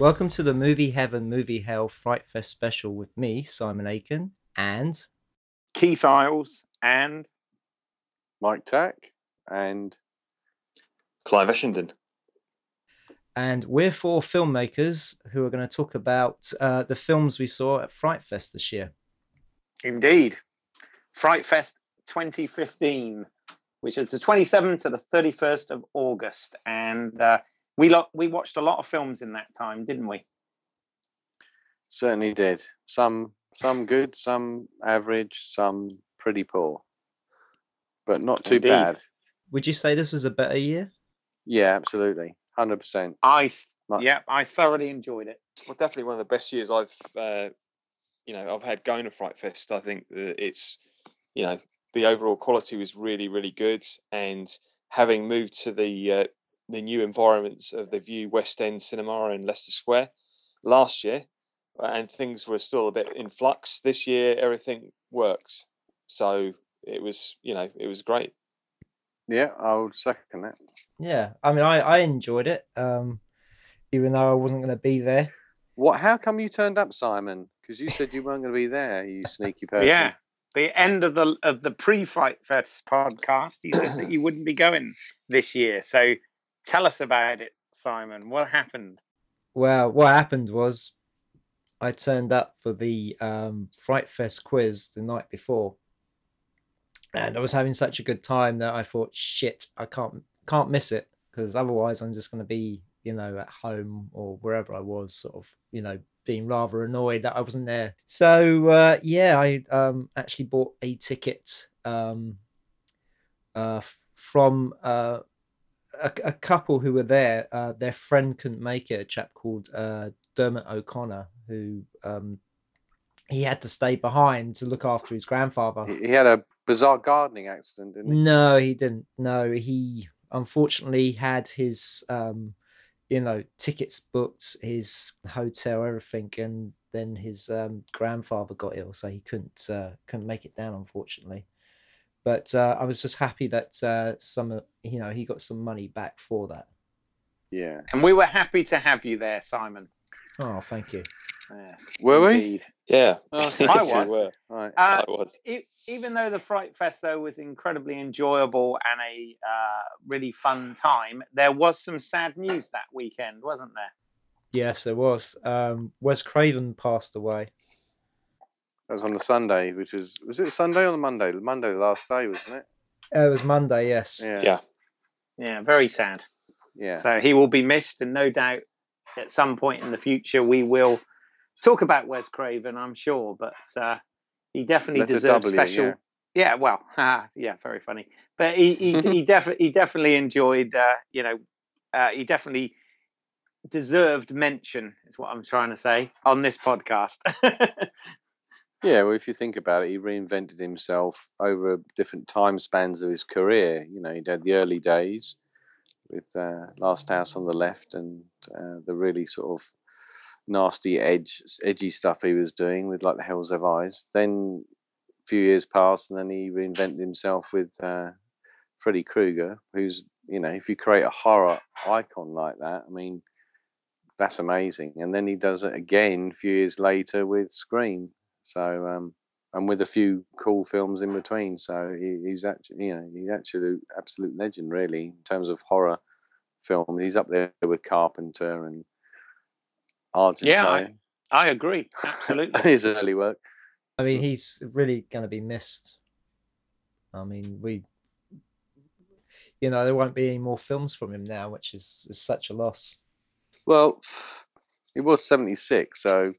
Welcome to the Movie Heaven, Movie Hell Fright Fest special with me, Simon Aiken, and Keith Isles and Mike Tack and Clive Essendon. and we're four filmmakers who are going to talk about uh, the films we saw at Fright Fest this year. indeed Fright Fest 2015, which is the 27th to the 31st of August, and uh, we lo- we watched a lot of films in that time, didn't we? certainly did. Some some good, some average, some pretty poor. But not too Indeed. bad. Would you say this was a better year? Yeah, absolutely. Hundred percent. I th- Right. yeah, I thoroughly enjoyed it. Well, definitely one of the best years I've, uh, you know, I've had going to Fright Fest. I think that it's, you know, the overall quality was really, really good, and having moved to the uh, the new environments of the Vue West End Cinema in Leicester Square last year, uh, and things were still a bit in flux. This year, everything works, so it was, you know, it was great. Yeah, I would second that. Yeah, I mean, I, I enjoyed it, um, even though I wasn't going to be there. What how come you turned up, Simon? Because you said you weren't gonna be there, you sneaky person. Yeah, the end of the of the pre-Fright Fest podcast, you said that you wouldn't be going this year. So tell us about it, Simon. What happened? Well, what happened was I turned up for the um, Fright Fest quiz the night before, and I was having such a good time that I thought, shit, I can't can't miss it because otherwise I'm just going to be, you know, at home or wherever I was, sort of, you know, being rather annoyed that I wasn't there. So uh, yeah, I um, actually bought a ticket um, uh, from. Uh, a, a couple who were there, uh, their friend couldn't make it. A chap called uh, Dermot O'Connor, who um, he had to stay behind to look after his grandfather. He, he had a bizarre gardening accident, didn't he? No, he didn't. No, he unfortunately had his, um, you know, tickets booked, his hotel, everything, and then his um, grandfather got ill, so he couldn't uh, couldn't make it down, unfortunately. But uh, I was just happy that uh, some, of- you know, he got some money back for that. Yeah. And we were happy to have you there, Simon. Oh, thank you. Yes, Were we? Yeah, Oh, yes, was. we were. Right. Uh, I was. e- even though the Fright Fest though was incredibly enjoyable and a uh, really fun time, there was some sad news that weekend, wasn't there? Yes, there was. Um, Wes Craven passed away. That was on the Sunday, which is was it Sunday or the Monday? The Monday, the last day, wasn't it? Uh, it was Monday, yes. Yeah. Yeah. Yeah, very sad. Yeah. So he will be missed, and no doubt at some point in the future we will talk about Wes Craven, I'm sure. But uh, he definitely Letter deserves W, special. yeah. Yeah, well, yeah, very funny. But he he he, defi- he definitely enjoyed. Uh, you know, uh, he definitely deserved mention. Is what I'm trying to say on this podcast. Yeah, well, if you think about it, he reinvented himself over different time spans of his career. You know, he'd had the early days with uh, Last House on the Left and uh, the really sort of nasty edge, edgy stuff he was doing with like the Hills Have Eyes. Then a few years passed, and then he reinvented himself with uh, Freddy Krueger, who's you know, if you create a horror icon like that, I mean, that's amazing. And then he does it again a few years later with Scream. So um, and with a few cool films in between. So he, he's actually, you know, he's actually an absolute legend, really, in terms of horror film. He's up there with Carpenter and Argento. Yeah, I- I agree, absolutely. his early work. I mean, he's really going to be missed. I mean, we, you know, there won't be any more films from him now, which is, is such a loss. Well, he was seventy six, so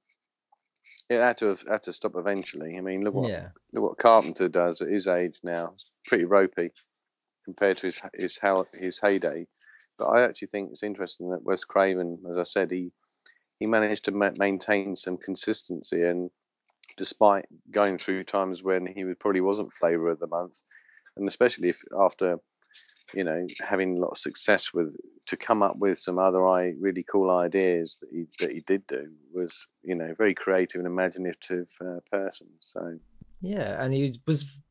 it had to have had to stop eventually. I mean, look what Yeah. look what Carpenter does at his age now. It's pretty ropey compared to his his how his heyday. But I actually think it's interesting that Wes Craven, as I said, he he managed to ma- maintain some consistency, and despite going through times when he was, probably wasn't flavor of the month, and especially if after you know having a lot of success with to come up with some other really cool ideas that he that he did do was you know very creative and imaginative uh, person so Yeah, and he was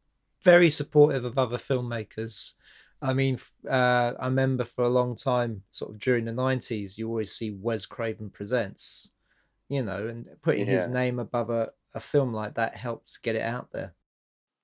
very supportive of other filmmakers. I mean, uh, I remember for a long time, sort of during the nineties, you always see Wes Craven presents, you know, and putting his name above a, a film like that helps get it out there.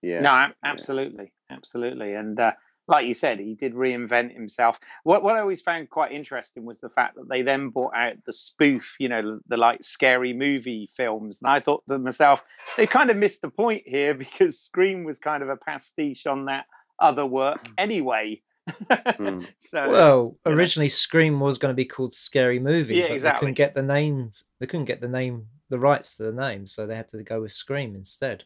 Yeah. No, a- absolutely, absolutely, and uh, like you said, he did reinvent himself. What what I always found quite interesting was the fact that they then brought out the spoof, you know, the like scary movie films, and I thought to myself, they kind of missed the point here because Scream was kind of a pastiche on that other work anyway. Hmm. so Well, you know. originally Scream was going to be called Scary Movie, Yeah, but they couldn't get the names. They couldn't get the name, the rights to the name, so they had to go with Scream instead.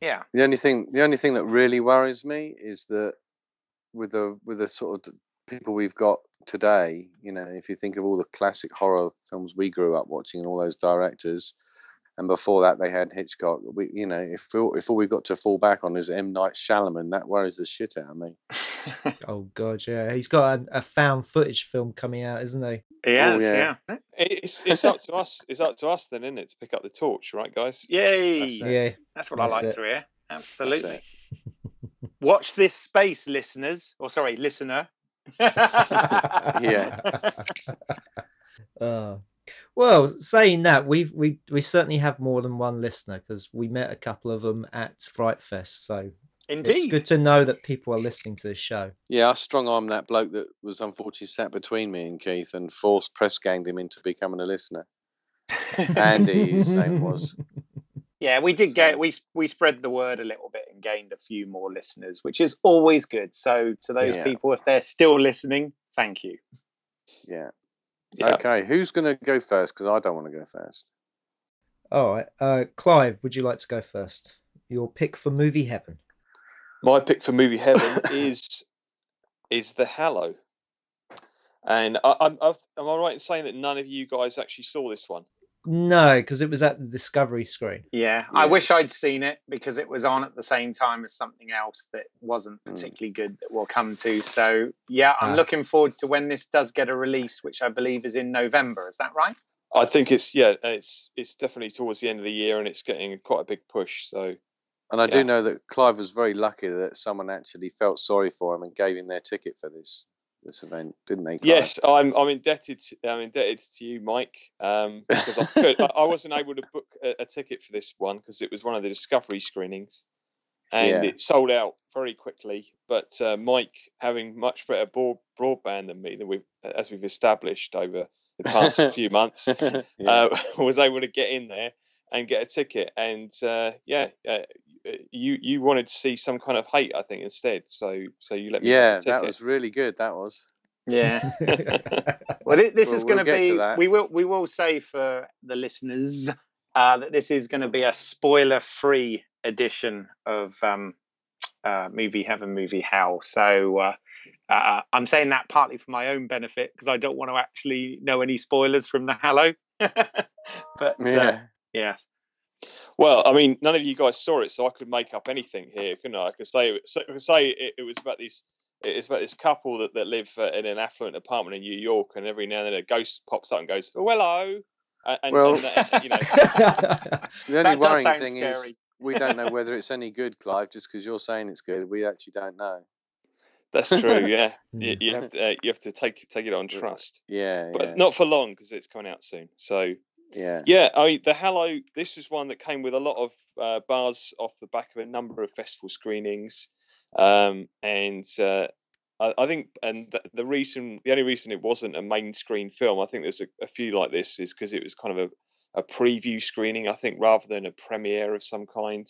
yeah, The only thing, the only thing that really worries me is that with the with the sort of people we've got today, you know, if you think of all the classic horror films we grew up watching and all those directors, and before that they had Hitchcock. We, you know, if all, if all we've got to fall back on is M Night Shyamalan, that worries the shit out of me. Oh god, yeah, he's got a, a found footage film coming out, isn't he? yes, oh, yeah. yeah, It's it's up to us. It's up to us then, isn't it, to pick up the torch, right, guys? yay, That's. Yeah, that's what I like it. to hear. Absolutely. It. Watch this space, listeners, or sorry, listener. Yeah. Uh, well, saying that, we've we we certainly have more than one listener because we met a couple of them at Fright Fest, so Indeed. it's good to know that people are listening to the show. Yeah, I strong armed that bloke that was unfortunately sat between me and Keith and forced press ganged him into becoming a listener. Andy, his name was. Yeah, we did So- get we we spread the word a little bit and gained a few more listeners, which is always good. So to those Yeah. people, if they're still listening, thank you. Yeah. Yeah. Okay, who's going to go first? Because I don't want to go first. All right, uh, Clive, would you like to go first? Your pick for movie heaven. My pick for movie heaven is is the Hallow. And I, I'm, I've, am I right in saying that none of you guys actually saw this one? No, because it was at the Discovery screen. Yeah, I wish I'd seen it because it was on at the same time as something else that wasn't Mm. particularly good that we'll come to. So yeah, I'm Ah. looking forward to when this does get a release, which I believe is in November. Is that right? I think it's yeah, it's it's definitely towards the end of the year, and it's getting quite a big push. So And I Yeah. do know that Clive was very lucky that someone actually felt sorry for him and gave him their ticket for this this event, didn't they? Clive? yes, I'm I'm indebted to, I'm indebted to you, Mike, um, because I could I, I wasn't able to book a, a ticket for this one because it was one of the Discovery screenings, and Yeah. it sold out very quickly. But uh, Mike, having much better broad, broadband than me, than we as we've established over the past few months, yeah. uh, was able to get in there and get a ticket. And uh, yeah, uh, you you wanted to see some kind of hate, I think, instead. So so you let me. yeah, the that was really good. That was. Yeah. Well, thi- this Well, is we'll going to be. We will. We will say for the listeners uh, that this is going to be a spoiler-free edition of um, uh, movie heaven, movie hell. So uh, uh, I'm saying that partly for my own benefit because I don't want to actually know any spoilers from the Hallow. but uh, Yeah. yes, Well, I mean, none of you guys saw it, so I could make up anything here, couldn't I? I could say, it- so- I could say it, it was about this. It's about this couple that, that live uh, in an affluent apartment in New York, and every now and then a ghost pops up and goes, "Oh, hello," and, and, Well- and that- you know, The only worrying sound thing is we don't know whether it's any good, Clive. Just because you're saying it's good, we actually don't know. that's true. Yeah, you, you have to uh, you have to take take it on trust, Yeah, but yeah, not for long because it's coming out soon. So yeah. Yeah, I mean, the Hallow, This is one that came with a lot of uh, buzz off the back of a number of festival screenings, um, and uh, I, I think, and the, the reason, the only reason it wasn't a main screen film, I think there's a, a few like this, is because it was kind of a, a preview screening, I think, rather than a premiere of some kind.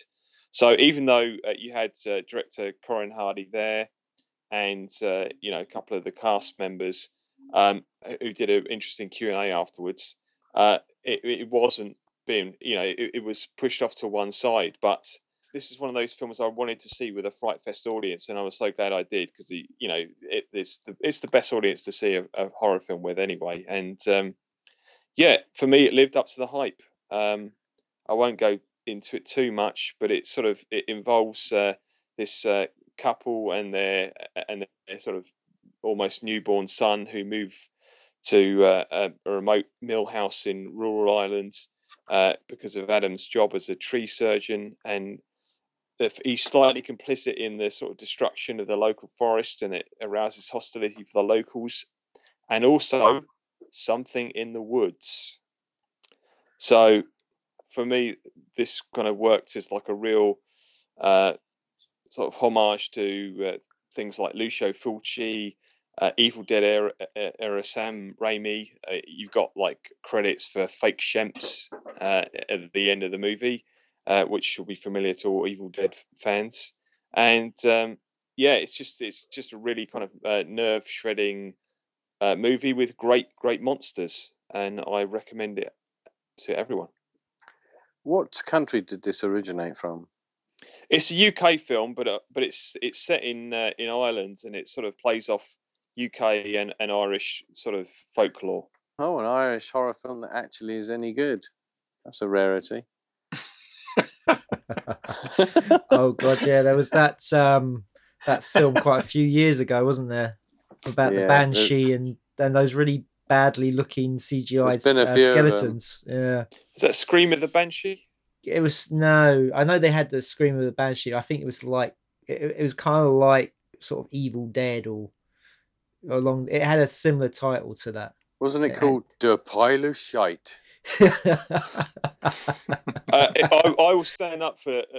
So even though uh, you had uh, director Corin Hardy there, and uh, you know a couple of the cast members um, who did an interesting Q and A afterwards. Uh, it, it wasn't being, you know, it, it was pushed off to one side. But this is one of those films I wanted to see with a Fright Fest audience, and I was so glad I did because, you know, it, it's the it's the best audience to see a, a horror film with anyway. And um, yeah, for me, it lived up to the hype. Um, I won't go into it too much, but it sort of it involves uh, this uh, couple and their and their sort of almost newborn son who move to uh, a, a remote mill house in rural Ireland uh, because of Adam's job as a tree surgeon, and if he's slightly complicit in the sort of destruction of the local forest, and it arouses hostility for the locals, and also something in the woods. So, for me, this kind of worked as like a real uh, sort of homage to uh, things like Lucio Fulci, uh, Evil Dead era, era Sam Raimi. Uh, you've got like credits for fake Shemps uh, at the end of the movie, uh, which will be familiar to all Evil Dead fans. And um, yeah, it's just it's just a really kind of uh, nerve shredding uh, movie with great great monsters, and I recommend it to everyone. What country did this originate from? It's a UK film, but uh, but it's it's set in uh, in Ireland, and it sort of plays off UK and, and Irish sort of folklore. Oh, an Irish horror film that actually is any good. That's a rarity. oh god, yeah, there was that um that film quite a few years ago, wasn't there? About Yeah, the the- banshee and and those really badly looking CGI uh, few of 'em. skeletons. Yeah. Is that Scream of the Banshee? It was no, I know they had the Scream of the Banshee. I think it was like it, it was kind of like sort of Evil Dead or along. It had a similar title to that. Wasn't it Yeah. called The Pile of Shite? Uh, I, I will stand up for uh,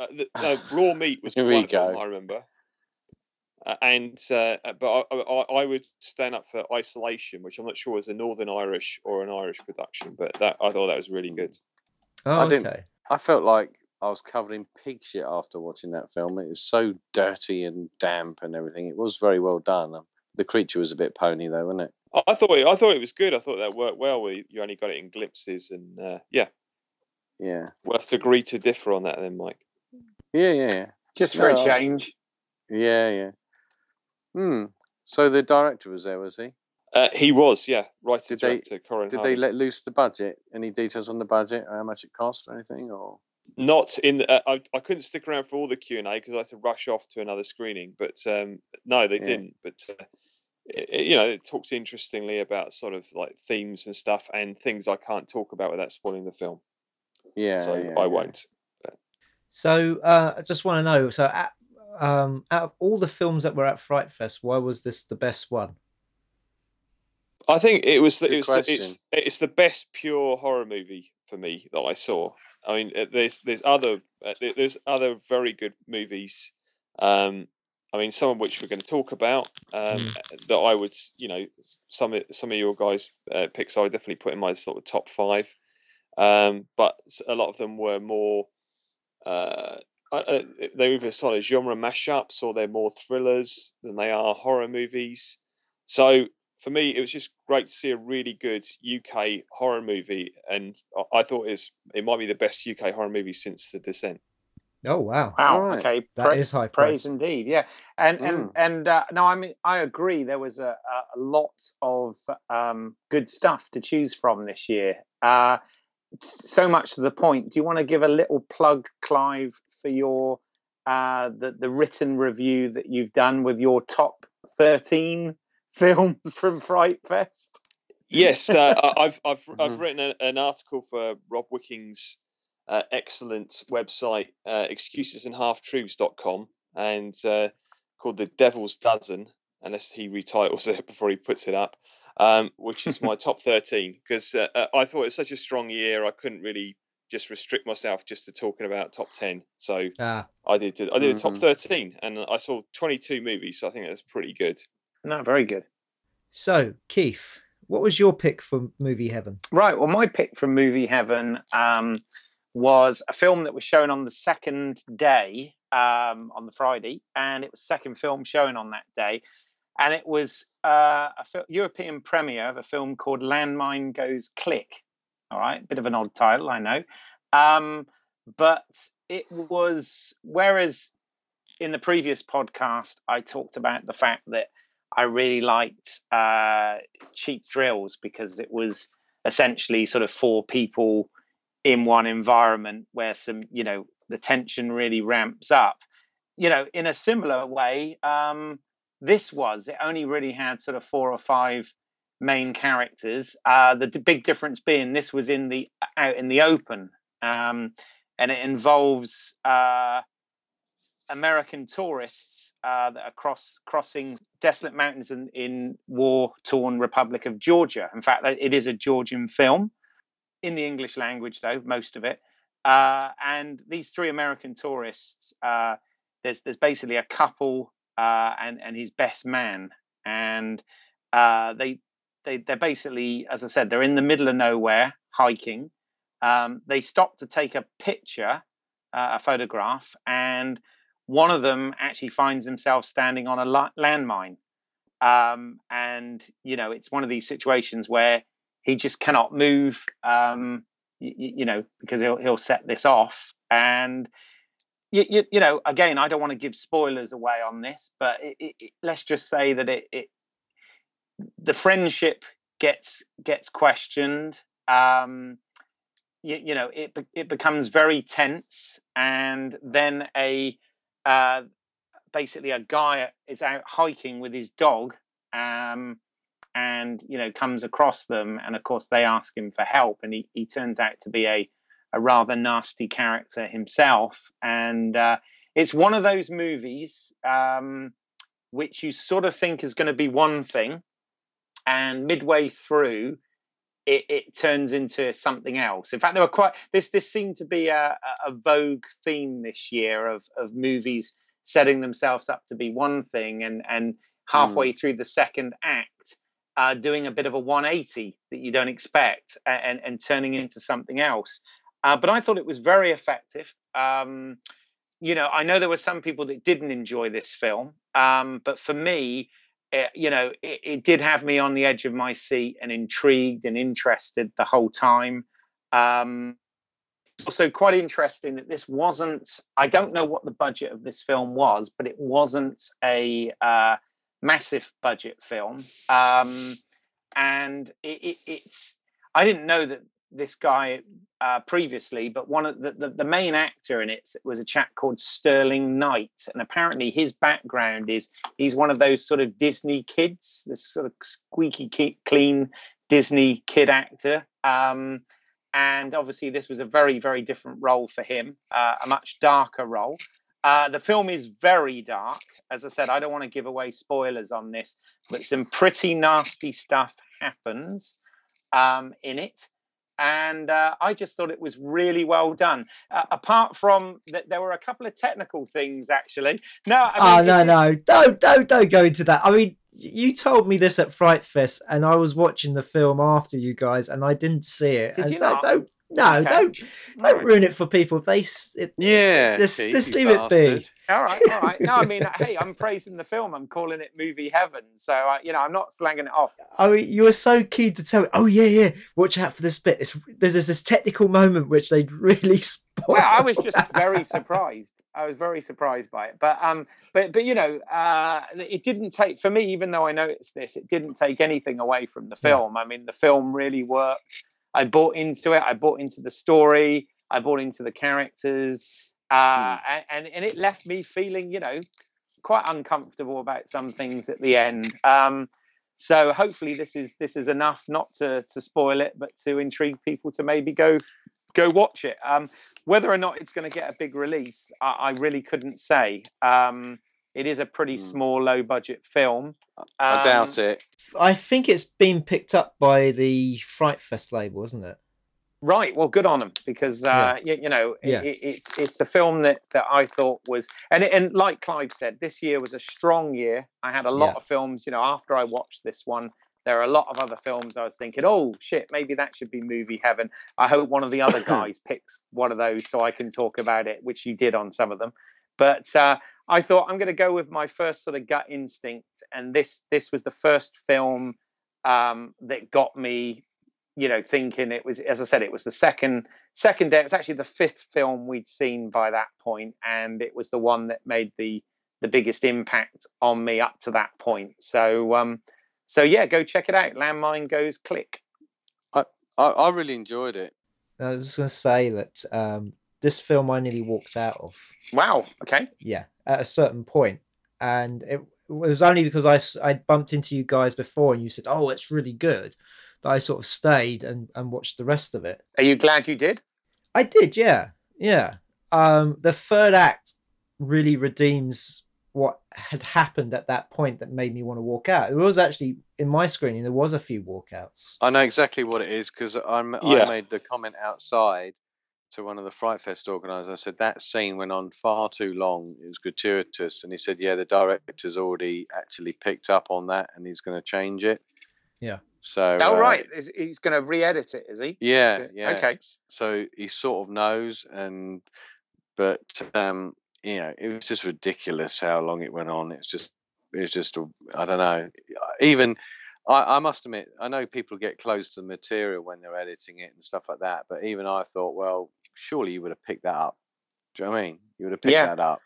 uh, the, no, raw meat was Here one we go. I remember. Uh, and uh, but I, I, I would stand up for Isolation, which I'm not sure is a Northern Irish or an Irish production, but that I thought that was really good. oh, I didn't- okay. I felt like I was covered in pig shit after watching that film. It was so dirty and damp and everything. It was very well done. The creature was a bit pony though, wasn't it? I, I thought it, I thought it was good. I thought that worked well. Where you only got it in glimpses, and uh, yeah, Yeah. we'll have to agree to differ on that then, Mike. Yeah, yeah, yeah. Just for a No, I- change. Yeah, yeah. Hmm. So the director was there, was he? Uh, he was, yeah, writer Did they- director Corin Did Hardy. they let loose the budget? Any details on the budget? How much it cost or anything? Or Not in. The, uh, I, I couldn't stick around for all the Q and A because I had to rush off to another screening. But um, no, they Yeah. didn't. But uh, it, it- you know, it talks interestingly about sort of like themes and stuff and things I can't talk about without spoiling the film. yeah, so yeah, I yeah. won't. So uh, I just want to know. So at, um, out of all the films that were at Fright Fest, why was this the best one? I think it was the, Good it was the, it's it's the best pure horror movie for me that I saw. I mean, uh, there's there's other uh, there's other very good movies. Um, I mean, some of which we're going to talk about. Um, that I would, you know, some of- some of your guys' uh, picks I would definitely put in my sort of top five. Um, but a lot of them were more. Uh, uh, they're either sort of genre mashups or they're more thrillers than they are horror movies. So for me, it was just great to see a really good UK horror movie, and I- I thought it's it might be the best UK horror movie since The Descent. Oh wow, Wow. Alright. Okay. that is pra- high praise praise. indeed. Yeah. And and Mm. and uh, no, I mean I agree. There was a, a, a lot of um, good stuff to choose from this year. Uh, so much to the point. Do you want to give a little plug, Clive, for your uh, the the written review that you've done with your top thirteen films from Fright Fest? Yes, uh, I- I've I've I've Mhm. written a, an article for Rob Wicking's uh, excellent website, uh, excusesandhalftruths.com, and uh, called the Devil's Dozen, unless he retitles it before he puts it up, um, which is my top thirteen. Because uh, uh, I thought it was such a strong year, I couldn't really just restrict myself just to talking about top ten. So Ah, I did I did a top Mhm. thirteen, and I saw twenty two movies. So I think that's pretty good. No, very good. so Keith, what was your pick for movie heaven? Right. Well, my pick from Movie Heaven um, was a film that was shown on the second day um, on the Friday, and it was second film shown on that day, and it was uh, a fil- European premiere of a film called Landmine Goes Click. All right, bit of an odd title, I know, um, but it was whereas in the previous podcast I talked about the fact that I really liked uh, Cheap Thrills because it was essentially sort of four people in one environment where some, you know, the tension really ramps up. You know, in a similar way, um, this was it only really had sort of four or five main characters. Uh, the d- big difference being this was in the out in the open, um, and it involves uh, American tourists uh, that are cross, crossing desolate mountains in, in war-torn Republic of Georgia. In fact, it is a Georgian film in the English language, though most of it. Uh, and these three American tourists, uh, there's there's basically a couple uh, and and his best man, and uh, they they they're basically, as I said, they're in the middle of nowhere hiking. Um, they stop to take a picture, uh, a photograph, and one of them actually finds himself standing on a landmine. Um, and you know, it's one of these situations where he just cannot move. Um, you, you know, because he'll he'll set this off, and you, you, you, know, again, I don't want to give spoilers away on this, but it, it, it, let's just say that it, the friendship gets gets questioned. Um, you, you, know, it it becomes very tense, and then a uh, basically a guy is out hiking with his dog, um, and you know comes across them, and of course they ask him for help, and he he turns out to be a a rather nasty character himself, and uh, it's one of those movies um, which you sort of think is going to be one thing, and midway through, it, it, turns into something else. In fact, there were quite this. This seemed to be a, a vogue theme this year of of movies setting themselves up to be one thing, and and halfway mm. through the second act, uh, doing a bit of a 180 that you don't expect, and and turning into something else. Uh, but I thought it was very effective. Um, you know, I know there were some people that didn't enjoy this film, um, but for me, it, eh, you know, it, it, did have me on the edge of my seat and intrigued and interested the whole time. Um, also, quite interesting that this wasn't. I don't know what the budget of this film was, but it wasn't a uh, massive budget film, um, and it, it's. I didn't know that this guy uh, previously, but one of the, the, the, main actor in it was a chap called Sterling Knight. And apparently his background is he's one of those sort of Disney kids, this sort of squeaky clean Disney kid actor. Um, and obviously this was a very, very different role for him, uh, a much darker role. Uh, the film is very dark. As I said, I don't want to give away spoilers on this, but some pretty nasty stuff happens um, in it and uh, I just thought it was really well done. Uh, apart from that, there were a couple of technical things actually. No, I mean, oh no, no, don't, don't, don't go into that. I mean, you told me this at Fright Fest, and I was watching the film after you guys, and I didn't see it. Did and you so not? don't no, okay. don't don't ruin it for people. If they, if, yeah, just, just leave bastard. it be. All right, all right. No, I mean, hey, I'm praising the film. I'm calling it movie heaven. So, uh, you know, I'm not slanging it off. I mean, you were so keen to tell me. Oh yeah, yeah. Watch out for this bit. It's, there's, there's this technical moment which they'd really spoil. Well, I was just very surprised. I was very surprised by it. But um, but but you know, uh, it didn't take for me, even though I noticed this, it didn't take anything away from the film. Yeah. I mean, the film really worked I bought into it. I bought into the story. I bought into the characters, uh, mm. and and it left me feeling, you know, quite uncomfortable about some things at the end. Um, so hopefully this is this is enough not to to spoil it, but to intrigue people to maybe go go watch it. Um, whether or not it's going to get a big release, I, I really couldn't say. Um, it is a pretty mm. small, low budget film. I um, doubt it. I think it's been picked up by the Fright Fest label, isn't it? Right. Well, good on them because uh, yeah. you, you, know yeah. it, it's it's a film that, that I thought was and and like Clive said, this year was a strong year. I had a lot yeah. of films. You know, after I watched this one, there are a lot of other films I was thinking, oh shit, maybe that should be movie heaven. I hope one of the other guys picks one of those so I can talk about it, which you did on some of them. But uh, I thought I'm going to go with my first sort of gut instinct, and this this was the first film um, that got me, you know, thinking. It was, as I said, it was the second second day. It was actually the fifth film we'd seen by that point, and it was the one that made the the biggest impact on me up to that point. So, um, so yeah, go check it out. Landmine goes click. I I, I really enjoyed it. I was going to say that um, this film I nearly walked out of. Wow. Okay. Yeah, at a certain point, and it, was only because I I bumped into you guys before, and you said, "Oh, it's really good," that I sort of stayed and and watched the rest of it. Are you glad you did? I did. Yeah. Yeah. Um, the third act really redeems what had happened at that point that made me want to walk out. There was actually in my screening there was a few walkouts. I know exactly what it is because I'm Yeah. I made the comment outside to one of the Fright Fest organisers. I said that scene went on far too long. It was gratuitous, and he said, "Yeah, the director's already actually picked up on that, and he's going to change it." Yeah. So. Oh, uh, right. Is, he's going to re-edit it, is he? Yeah, So- yeah. Okay. So he sort of knows, and but um, you know, it was just ridiculous how long it went on. It's just, it's just, I don't know. Even I, I must admit, I know people get close to the material when they're editing it and stuff like that. But even I thought, well, surely you would have picked that up. Do you know what I mean? You would have picked Yeah. that up.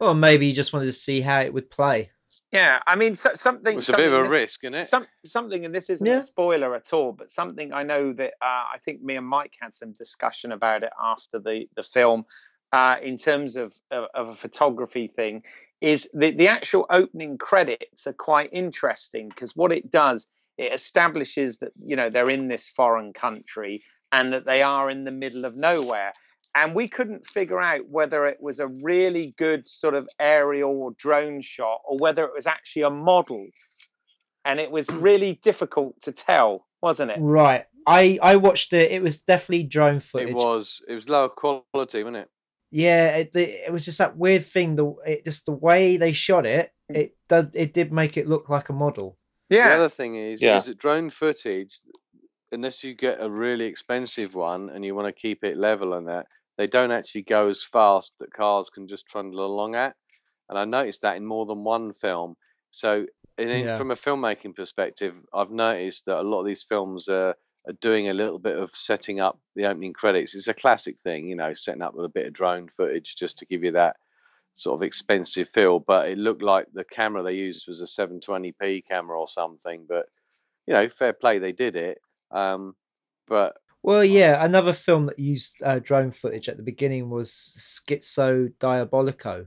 Or maybe you just wanted to see how it would play. Yeah. I mean, so, something. It's a bit of a something this- risk, isn't it? Some, something, and this isn't Yeah. a spoiler at all, but something I know that uh, I think me and Mike had some discussion about it after the the film, uh, in terms of, of of a photography thing, is the the actual opening credits are quite interesting because what it does it establishes that you know they're in this foreign country and that they are in the middle of nowhere. And we couldn't figure out whether it was a really good sort of aerial or drone shot or whether it was actually a model and it was hmm. really difficult to tell, wasn't it? Right. I I watched it. It was definitely drone footage. It was. It was lower quality, wasn't it? Yeah, it, it was just that weird thing. The it, just the way they shot it, mm. it does it did make it look like a model. Yeah. The other thing is, Yeah. is that drone footage, unless you get a really expensive one and you want to keep it level and that, they don't actually go as fast that cars can just trundle along at. And I noticed that in more than one film. So, in, in- Yeah. from a filmmaking perspective, I've noticed that a lot of these films are, are doing a little bit of setting up the opening credits. It's a classic thing, you know, setting up with a bit of drone footage just to give you that sort of expensive feel. But it looked like the camera they used was a 720p camera or something. But you know, fair play, they did it. Um, but Well, yeah, another film that used uh, drone footage at the beginning was Scherzo Diabolico,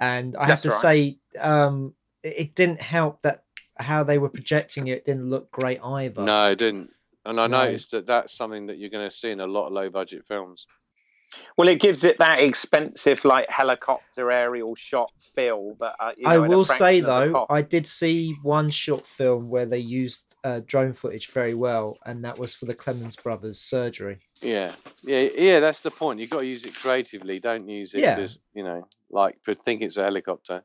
and I have to right. say, um, it, it didn't help that how they were projecting it didn't look great either. no, it didn't. And I No. noticed that that's something that you're going to see in a lot of low budget films. well, it gives it that expensive, like helicopter aerial shot feel. But uh, you I know, at a will say fraction of the though. I did see one short film where they used uh, drone footage very well, and that was for the Clemens brothers' surgery. Yeah, yeah, yeah. That's the point. You've got to use it creatively. Don't use it Yeah. just you know like but think it's a helicopter.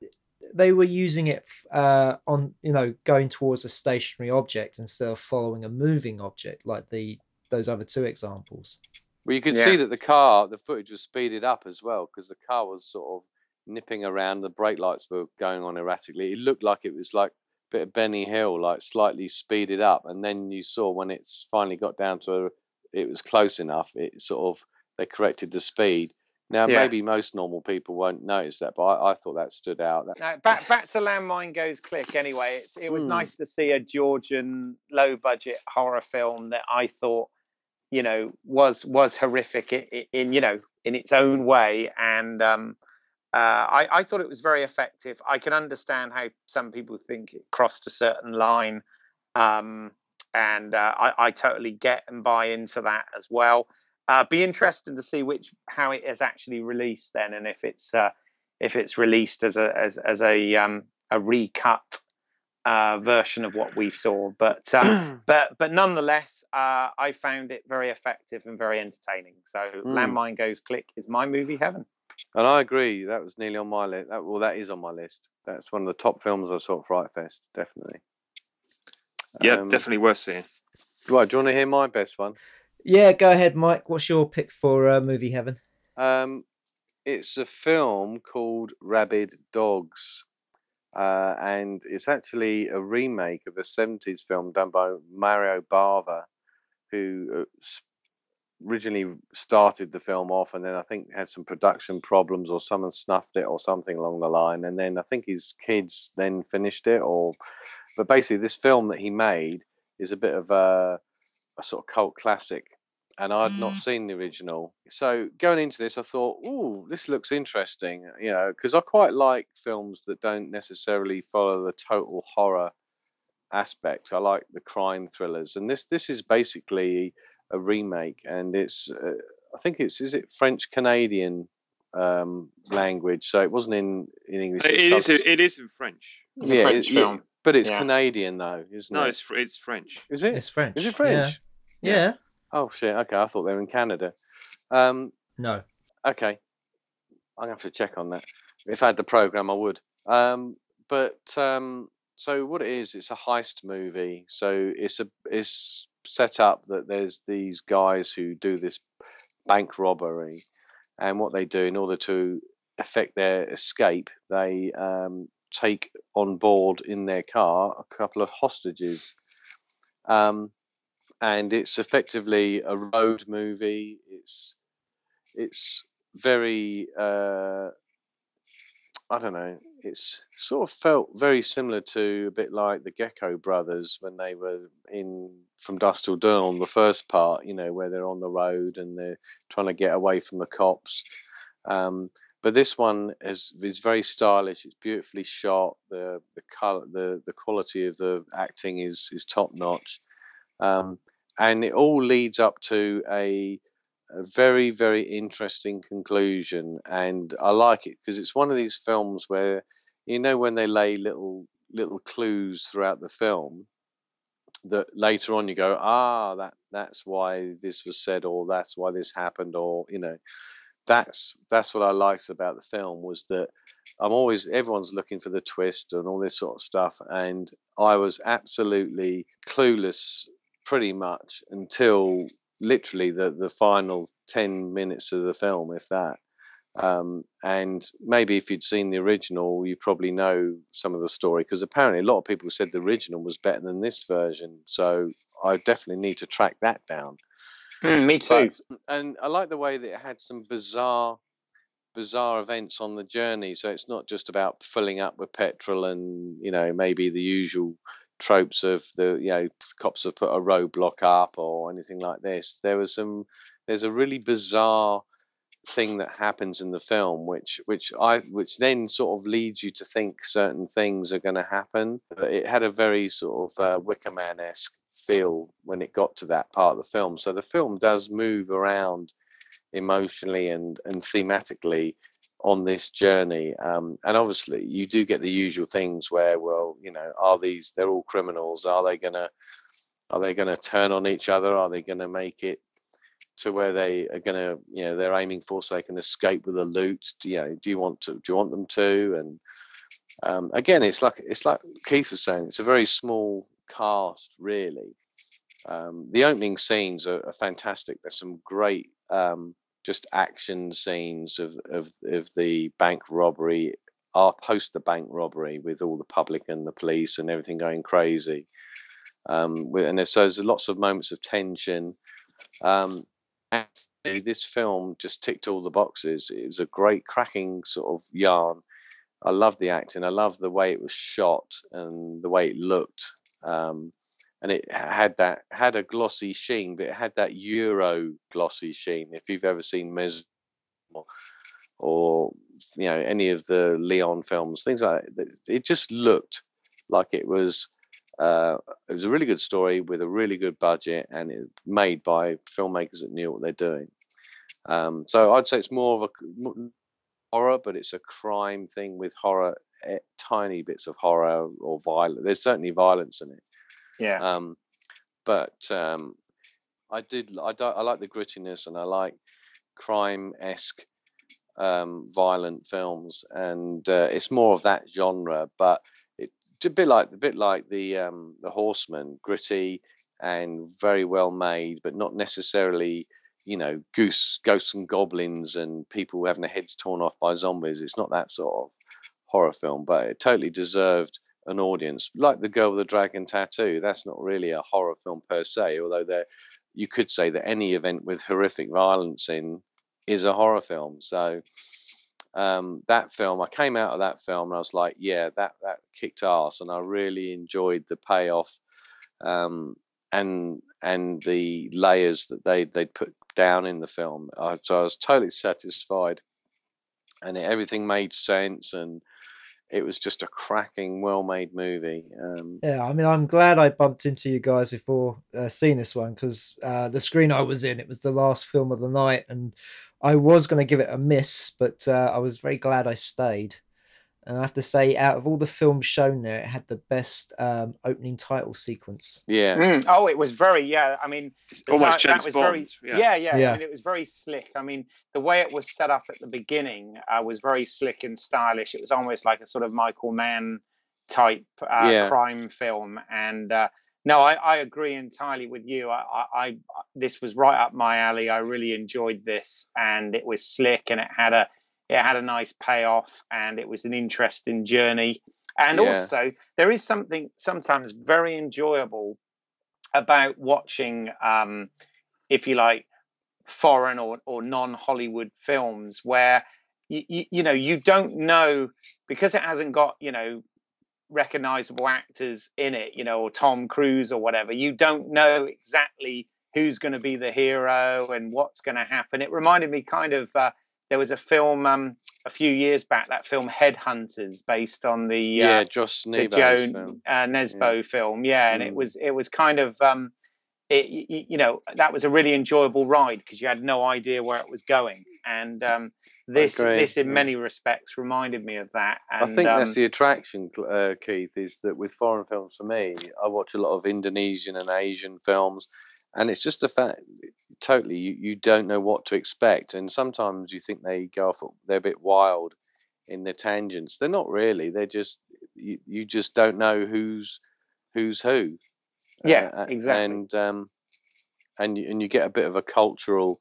They were using it uh, on, you know, going towards a stationary object instead of following a moving object like the those other two examples. Well, you could Yeah. see that the car, the footage was speeded up as well because the car was sort of nipping around. The brake lights were going on erratically. It looked like it was like a bit of Benny Hill, like slightly speeded up. And then you saw when it's finally got down to a, it was close enough. It sort of they corrected the speed. Now Yeah. maybe most normal people won't notice that, but I, I thought that stood out. That, Now, back back to Landmine Goes Click. Anyway, it's, it was Hmm. nice to see a Georgian low budget horror film that I thought, you know, was was horrific in, in you know in its own way, and um, uh, I I thought it was very effective. I can understand how some people think it crossed a certain line, um, and uh, I I totally get and buy into that as well. Uh, be interested to see which how it is actually released then, and if it's uh, if it's released as a as, as a um, a recut uh, version of what we saw. But uh, but but nonetheless, uh, I found it very effective and very entertaining. So Landmine Goes Click is my movie heaven. and I agree. That was nearly on my list. That, well, that is on my list. That's one of the top films I saw at Fright Fest. Definitely. Yeah, Um, definitely worth seeing. Right. Do you want to hear my best one? Yeah, go ahead, Mike. What's your pick for uh, movie heaven? Um, it's a film called Rabid Dogs, uh, and it's actually a remake of a '70s film done by Mario Bava, who uh, originally started the film off, and then I think had some production problems, or someone snuffed it, or something along the line, and then I think his kids then finished it, or but basically this film that he made is a bit of a, a sort of cult classic and I'd not seen the original. So going into this, I thought, "Ooh, this looks interesting," you know, because I quite like films that don't necessarily follow the total horror aspect. I like the crime thrillers, and this this is basically a remake, and it's uh, I think it's is it French Canadian um, language, so it wasn't in in English. It It is sub- it is in French. It's a Yeah, French it- yeah. film. but it's yeah. Canadian though, isn't No, it? No, it's it's French. Is it? It's French. Is it French? Yeah. yeah. Oh shit! Okay, I thought they were in Canada. Um, No. okay, I'm gonna have to check on that. If I had the program, I would. Um, but um, so what it is, it's a heist movie. So it's a it's set up that there's these guys who do this bank robbery, and what they do in order to effect their escape, they um, take on board in their car a couple of hostages. Um, and it's effectively a road movie. It's it's very uh, I don't know. It's sort of felt very similar to a bit like the Gecko Brothers when they were in From Dusk Till Dawn, the first part. You know, where they're on the road and they're trying to get away from the cops. Um, but this one is is very stylish. It's beautifully shot. The the color, the the quality of the acting is is top notch, um, and it all leads up to a a very very interesting conclusion and i like it because it's one of these films where you know when they lay little little clues throughout the film that later on you go ah that that's why this was said or that's why this happened or you know. That's that's what i liked about the film was that i'm always everyone's looking for the twist and all this sort of stuff and i was absolutely clueless pretty much until literally the the final 10 minutes of the film if that um, and maybe if you'd seen the original you probably know some of the story because apparently a lot of people said the original was better than this version so i definitely need to track that down Mm, me too. but, and i like the way that it had some bizarre bizarre events on the journey so it's not just about filling up with petrol and you know maybe the usual tropes of the you know cops have put a roadblock up or anything like this there was some there's a really bizarre thing that happens in the film which which i which then sort of leads you to think certain things are going to happen but it had a very sort of uh, wicker man-esque feel when it got to that part of the film. So the film does move around emotionally and and thematically on this journey um, and obviously you do get the usual things where well you know are these they're all criminals are they gonna are they gonna turn on each other? Are they gonna make it to where they are gonna you know they're aiming for so they can escape with the loot? Do, you know do you want to do you want them to? And um, again it's like it's like keith was saying it's a very small cast really. Um, the opening scenes are, are fantastic. There's some great um, just action scenes of, of, of the bank robbery are post the bank robbery with all the public and the police and everything going crazy. Um, and there's, so there's lots of moments of tension. Um, this film just ticked all the boxes. It was a great, cracking sort of yarn. I love the acting. I love the way it was shot and the way it looked. Um, and it had that had a glossy sheen, but it had that Euro glossy sheen. If you've ever seen Mes or, or you know any of the Leon films, things like that, it just looked like it was. Uh, it was a really good story with a really good budget, and it made by filmmakers that knew what they're doing. Um, so I'd say it's more of a horror, but it's a crime thing with horror, eh, tiny bits of horror or violence. There's certainly violence in it. Yeah. Um, but um, I did. I, do, I like the grittiness, and I like crime esque, um, violent films, and uh, it's more of that genre. But it's a bit like a bit like the um, the Horseman, gritty and very well made, but not necessarily. You know, goose, ghosts and goblins, and people having their heads torn off by zombies. It's not that sort of horror film, but it totally deserved an audience. Like the Girl with the Dragon Tattoo, that's not really a horror film per se, although there you could say that any event with horrific violence in is a horror film. So um, that film, I came out of that film and I was like, yeah, that that kicked ass, and I really enjoyed the payoff um, and and the layers that they they put down in the film. Uh, so I was totally satisfied, and everything made sense and it was just a cracking, well-made movie. Um, Yeah, I mean, I'm glad I bumped into you guys before uh, seeing this one because uh, the screen I was in, it was the last film of the night, and I was going to give it a miss, but uh, I was very glad I stayed. And I have to say, out of all the films shown there, it had the best um, opening title sequence. yeah, Mm, Oh, it was very yeah. I mean, It's the almost ti- that James was Bond. very yeah. yeah, yeah. Yeah. I mean, it was very slick. I mean, the way it was set up at the beginning uh, was very slick and stylish. It was almost like a sort of Michael Mann type uh, Yeah. crime film. And uh, no, I, I agree entirely with you. I, I, I this was right up my alley. I really enjoyed this, and it was slick, and it had a it had a nice payoff, and it was an interesting journey. And Yeah. also, there is something sometimes very enjoyable about watching, um, if you like, foreign or, or non Hollywood films where you, you, you know you don't know because it hasn't got you know recognizable actors in it, you know, or Tom Cruise or whatever. You don't know exactly who's going to be the hero and what's going to happen. It reminded me kind of. Uh, there was a film um, a few years back, that film Headhunters, based on the yeah, uh, Josh the Joan film. uh, Nesbo film, yeah, and it Mm. was it was kind of um, it, you, you know that was a really enjoyable ride because you had no idea where it was going, and um, this this in yeah. many respects reminded me of that. And, I think that's um, the attraction, uh, Keith, is that with foreign films for me, I watch a lot of Indonesian and Asian films, and it's just the fact, totally, you, you don't know what to expect, and sometimes you think they go off, they're a bit wild in their tangents. They're not really. They're just you, you just don't know who's who's who. Yeah, Uh, exactly. And um, and you, and you get a bit of a cultural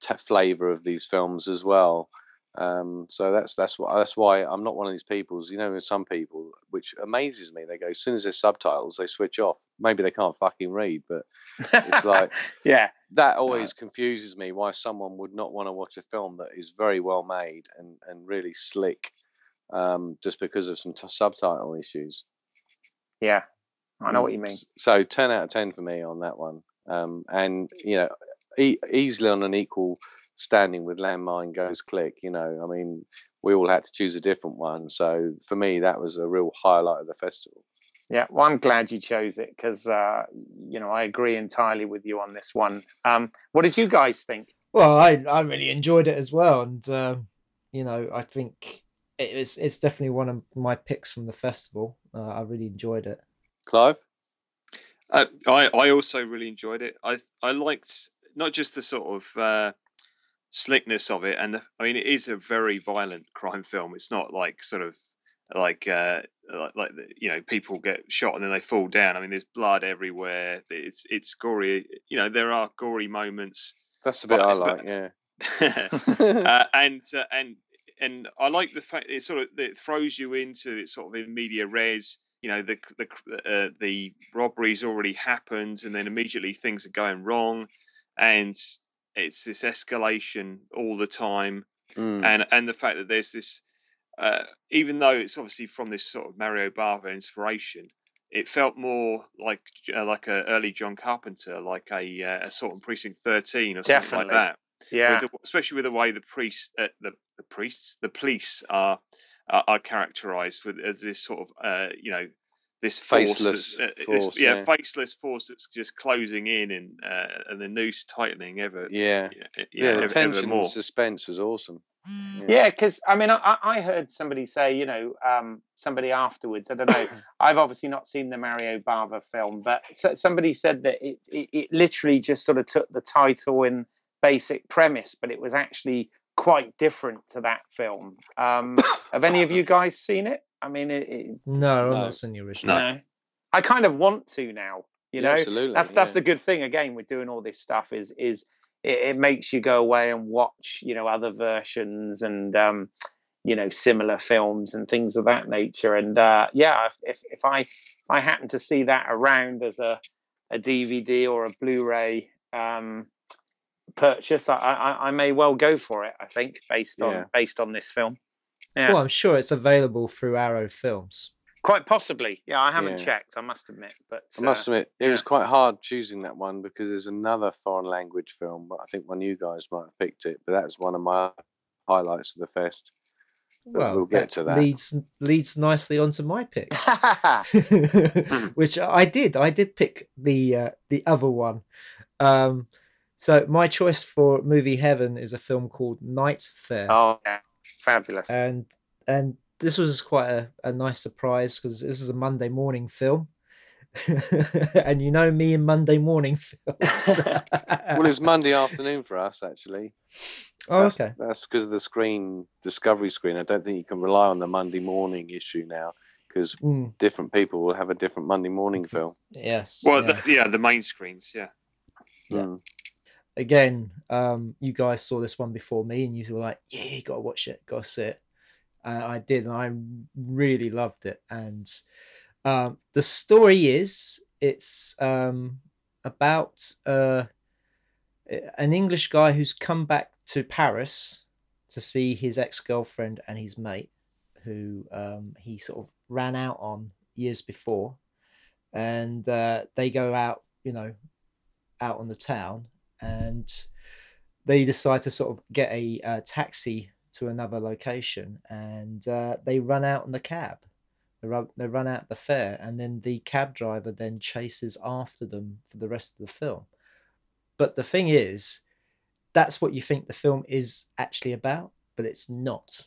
t- flavor of these films as well. Um, so that's that's why that's why I'm not one of these people's. You know, there's some people which amazes me. They go as soon as there's subtitles, they switch off. Maybe they can't fucking read, but it's like yeah, that always confuses me. Why someone would not want to watch a film that is very well made and and really slick, um, just because of some t- subtitle issues. yeah, I know what you Mm, mean. So ten out of ten for me on that one. Um, and you know, e- easily on an equal standing with Landmine Goes Click. You know, I mean, we all had to choose a different one. So for me, that was a real highlight of the festival. Yeah, well, I'm glad you chose it because uh, you know I agree entirely with you on this one. Um, what did you guys think? Well, I, I really enjoyed it as well, and um, you know, I think it was it's definitely one of my picks from the festival. Uh, I really enjoyed it. Clive, Uh, I I also really enjoyed it. I I liked not just the sort of uh, slickness of it, and the, I mean it is a very violent crime film. It's not like sort of like uh, like, like you know people get shot and then they fall down. I mean there's blood everywhere. It's it's gory. You know there are gory moments. that's the bit But- I but- like. Yeah. uh, and uh, and and I like the fact it sort of it throws you into it sort of in media res. You know the the uh, the robbery's already happened, and then immediately things are going wrong, and it's this escalation all the time, Mm, and and the fact that there's this, uh, even though it's obviously from this sort of Mario Bava inspiration, it felt more like uh, like a early John Carpenter, like a, uh, a sort of Precinct Thirteen or something like that Yeah, with the, especially with the way the priests, uh, the the priests, the police are are, are characterized with as this sort of uh, you know this force Faceless that's, uh, this- force, yeah, yeah. faceless force that's just closing in and uh, and the noose tightening ever yeah. yeah, Yeah. yeah, The ever, tension ever more. and suspense was awesome. yeah, because I mean, I, I heard somebody say, you know, um, somebody afterwards. I don't know. I've obviously not seen the Mario Bava film, but somebody said that it, it it literally just sort of took the title and basic premise, but it was actually quite different to that film. Um, have any of you guys seen it? I mean, it, it, No, I've No. not seen the original. no. I kind of want to now. You Yeah, know, absolutely. that's that's yeah. the good thing again with doing all this stuff is is it, it makes you go away and watch you know other versions and um you know similar films and things of that nature and uh yeah if if i if i happen to see that around as a a dvd or a blu-ray um purchase i i, I may well go for it i think based on Yeah. based on this film yeah Well, I'm sure it's available through Arrow Films. quite possibly yeah i haven't Yeah. checked i must admit but I must uh, admit, it was quite hard choosing that one because there's another foreign language film, but I think one of you guys might have picked it. But that's one of my highlights of the fest. But Well, we'll get to that. Leads leads nicely onto my pick, which I did. I did pick the uh, the other one. Um, so my choice for movie heaven is a film called Night Fair. oh, yeah. Fabulous. and and this was quite a, a nice surprise because this is a Monday morning film, and you know me and Monday morning films. Well, it was Monday afternoon for us actually. oh, that's, okay. That's because of the screen, Discovery screen. I don't think you can rely on the Monday morning issue now because Mm, different people will have a different Monday morning film. yes. Well, yeah. the, yeah, the main screens, yeah. Yeah. Mm. Again, um, you guys saw this one before me, and you were like, "Yeah, you gotta watch it, gotta see it." I did, and I really loved it. And um, the story is, it's um, about uh, an English guy who's come back to Paris to see his ex girlfriend and his mate, who um, he sort of ran out on years before, and uh, they go out, you know, out on the town, and they decide to sort of get a uh, taxi to another location, and uh, they run out in the cab. They run, they run out the fare, and then the cab driver then chases after them for the rest of the film. But the thing is, that's what you think the film is actually about, but it's not.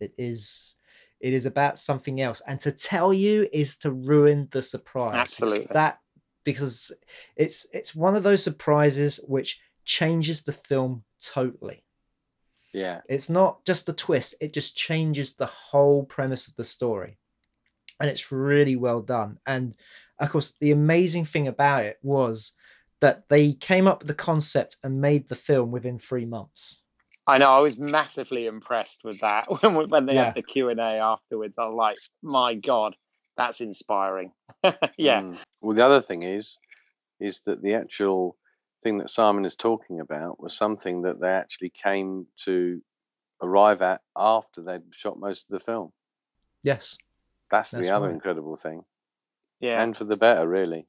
It is it is about something else. And to tell you is to ruin the surprise. Absolutely. That because it's it's one of those surprises which changes the film totally. Yeah, It's not just a twist, it just changes the whole premise of the story. And it's really well done. And of course, the amazing thing about it was that they came up with the concept and made the film within three months. I know. I was massively impressed with that when when they Yeah. had the Q and A afterwards. I was like, my God, that's inspiring. yeah. Mm. Well, the other thing is, is that the actual thing that Simon is talking about was something that they actually came to arrive at after they'd shot most of the film. Yes. That's, That's the other right. incredible thing, Yeah. and for the better, really.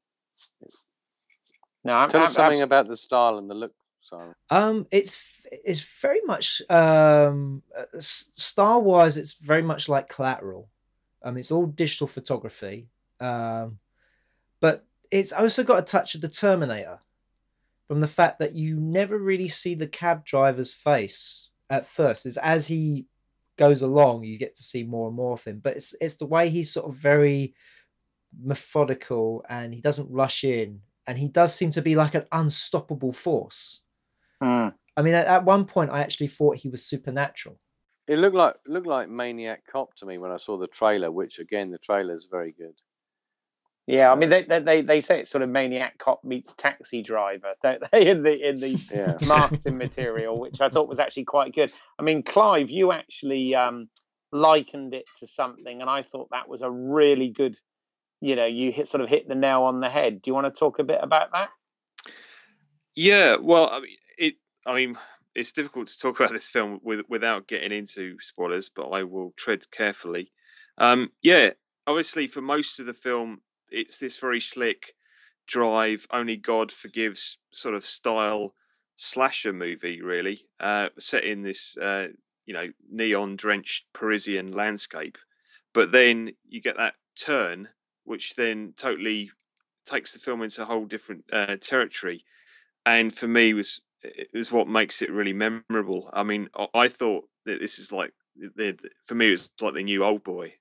no, I'm, Tell I'm- us something about the style and the look, Simon. Um, it's it's very much um, style wise. It's very much like Collateral. Um, it's all digital photography. Um, but it's also got a touch of the Terminator, from the fact that you never really see the cab driver's face at first. It's as he goes along, you get to see more and more of him. But it's it's the way he's sort of very methodical and he doesn't rush in, and he does seem to be like an unstoppable force. Mm. I mean, at, at one point, I actually thought he was supernatural. It looked like looked like Maniac Cop to me when I saw the trailer, which again the trailer is very good. Yeah, I mean, they, they they they say it's sort of maniac cop meets taxi driver, don't they? In the in the Yeah. marketing material, which I thought was actually quite good. I mean, Clive, you actually um, likened it to something, and I thought that was a really good. You know, you hit sort of hit the nail on the head. Do you want to talk a bit about that? Yeah, well, I mean, it. I mean, it's difficult to talk about this film with, without getting into spoilers, but I will tread carefully. Um, yeah, obviously, for most of the film, it's this very slick, drive, only God forgives sort of style slasher movie, really, uh, set in this, uh, you know, neon drenched Parisian landscape. But then you get that turn, which then totally takes the film into a whole different uh, territory and for me was it was what makes it really memorable. I mean, I, thought that this is like for me it's like the new old boy.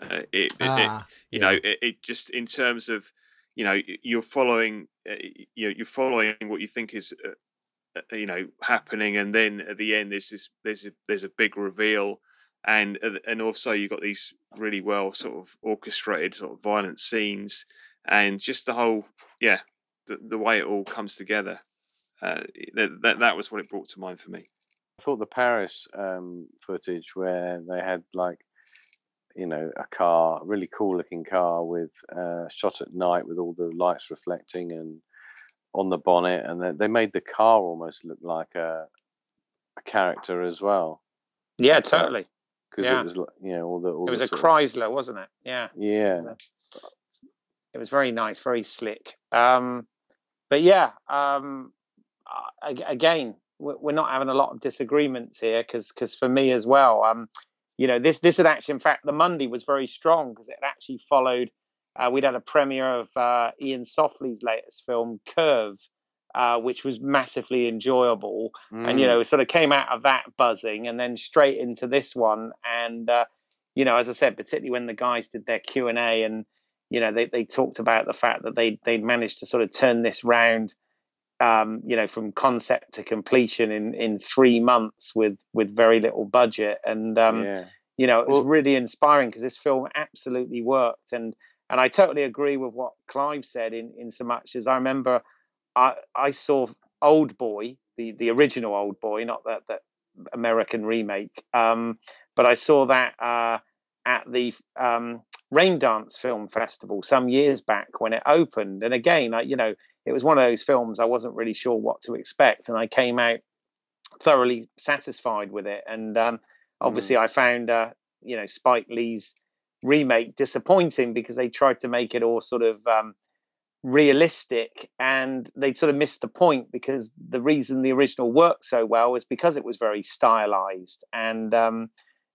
Uh, it, it, it Ah, you know it, it just in terms of you know you're following uh, you know, you're following what you think is uh, uh, you know happening and then at the end there's this there's a, there's a big reveal and and also you've got these really well sort of orchestrated sort of violent scenes and just the whole yeah the, the way it all comes together uh, that, that that was what it brought to mind for me I thought the Paris um, footage where they had like, you know, a car, a really cool looking car with uh, shot at night with all the lights reflecting and on the bonnet, and they, they made the car almost look like a, a character as well Yeah, So- totally. because Yeah. it was, like, you know, all the all It was the a sort of- Chrysler, wasn't it? Yeah. yeah, it was very nice, very slick. Um, but yeah, um, uh, ag- again, we- we're not having a lot of disagreements here because because for me as well, um, you know, this this had actually, in fact, the Monday was very strong because it actually followed. Uh, we'd had a premiere of uh, Iain Softley's latest film, Curve, uh, which was massively enjoyable, and you Mm. know, it sort of came out of that buzzing, and then straight into this one, and uh, you know, as I said, particularly when the guys did their Q and A, and you know, they they talked about the fact that they they'd managed to sort of turn this round um, you know, from concept to completion in in three months with with very little budget, and um, yeah. you know, it was really inspiring because this film absolutely worked, and and I totally agree with what Clive said in in so much as I remember I I saw Old Boy, the the original Old Boy, not that that American remake, um, but I saw that uh, at the um, Raindance Film Festival some years back when it opened, and again, I you know it was one of those films I wasn't really sure what to expect, and I came out thoroughly satisfied with it. And um, obviously, I found uh, you know Spike Lee's remake disappointing because they tried to make it all sort of um, realistic, and they sort of missed the point because the reason the original worked so well was because it was very stylized and. Um,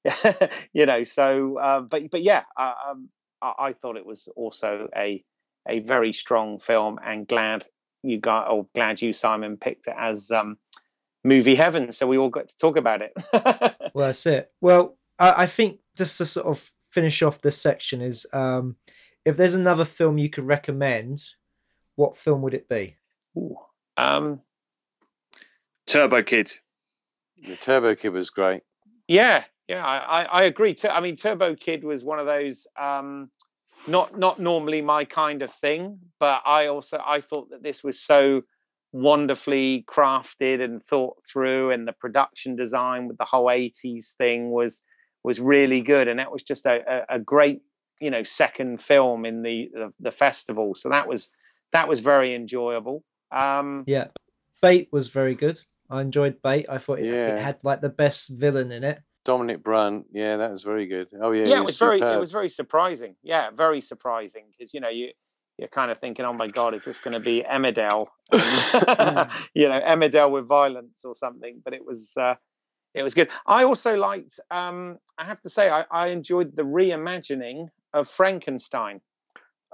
you know, so uh, but but yeah, I, um, I, I thought it was also a a very strong film, and glad you got or glad you Simon picked it as um, movie heaven, so we all got to talk about it. Well, that's it. Well, I, I think just to sort of finish off this section is um, if there's another film you could recommend, what film would it be? Ooh, um, Turbo Kid. The Turbo Kid was great. yeah, yeah, I, I, I agree. Too. I mean, Turbo Kid was one of those um, not not normally my kind of thing, but I also I thought that this was so wonderfully crafted and thought through, and the production design with the whole '80s thing was was really good, and that was just a, a, a great you know second film in the, the the festival. So that was that was very enjoyable. Um, Yeah, Bait was very good. I enjoyed Bait. I thought it, it had like the best villain in it. Dominic Brunt, yeah, that was very good. Oh yeah, yeah, it was very it was very surprising. Yeah, very surprising because you know you you're kind of thinking, oh my god, is this going to be Emmerdale? you know, Emmerdale with violence or something. But it was uh, it was good. I also liked. Um, I have to say, I, I enjoyed the reimagining of Frankenstein.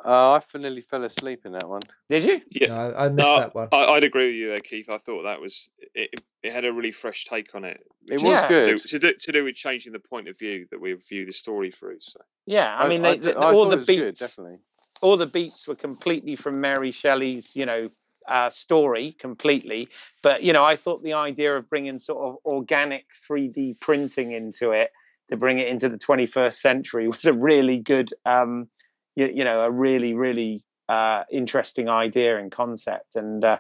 Oh, I f- nearly fell asleep in that one. Did you? Yeah. No, I, I missed No, that one. I, I'd agree with you there, Keith. I thought that was it. It had a really fresh take on it. It was Yeah. good. To do, to, do, to do with changing the point of view that we view the story through. So Yeah, I, mean, I, they, d- the- I all the beats, good, definitely. all the beats were completely from Mary Shelley's, you know, uh, story completely. But you know, I thought the idea of bringing sort of organic 3D printing into it to bring it into the 21st century was a really good, um, you, you know, a really really uh, interesting idea and concept. And uh,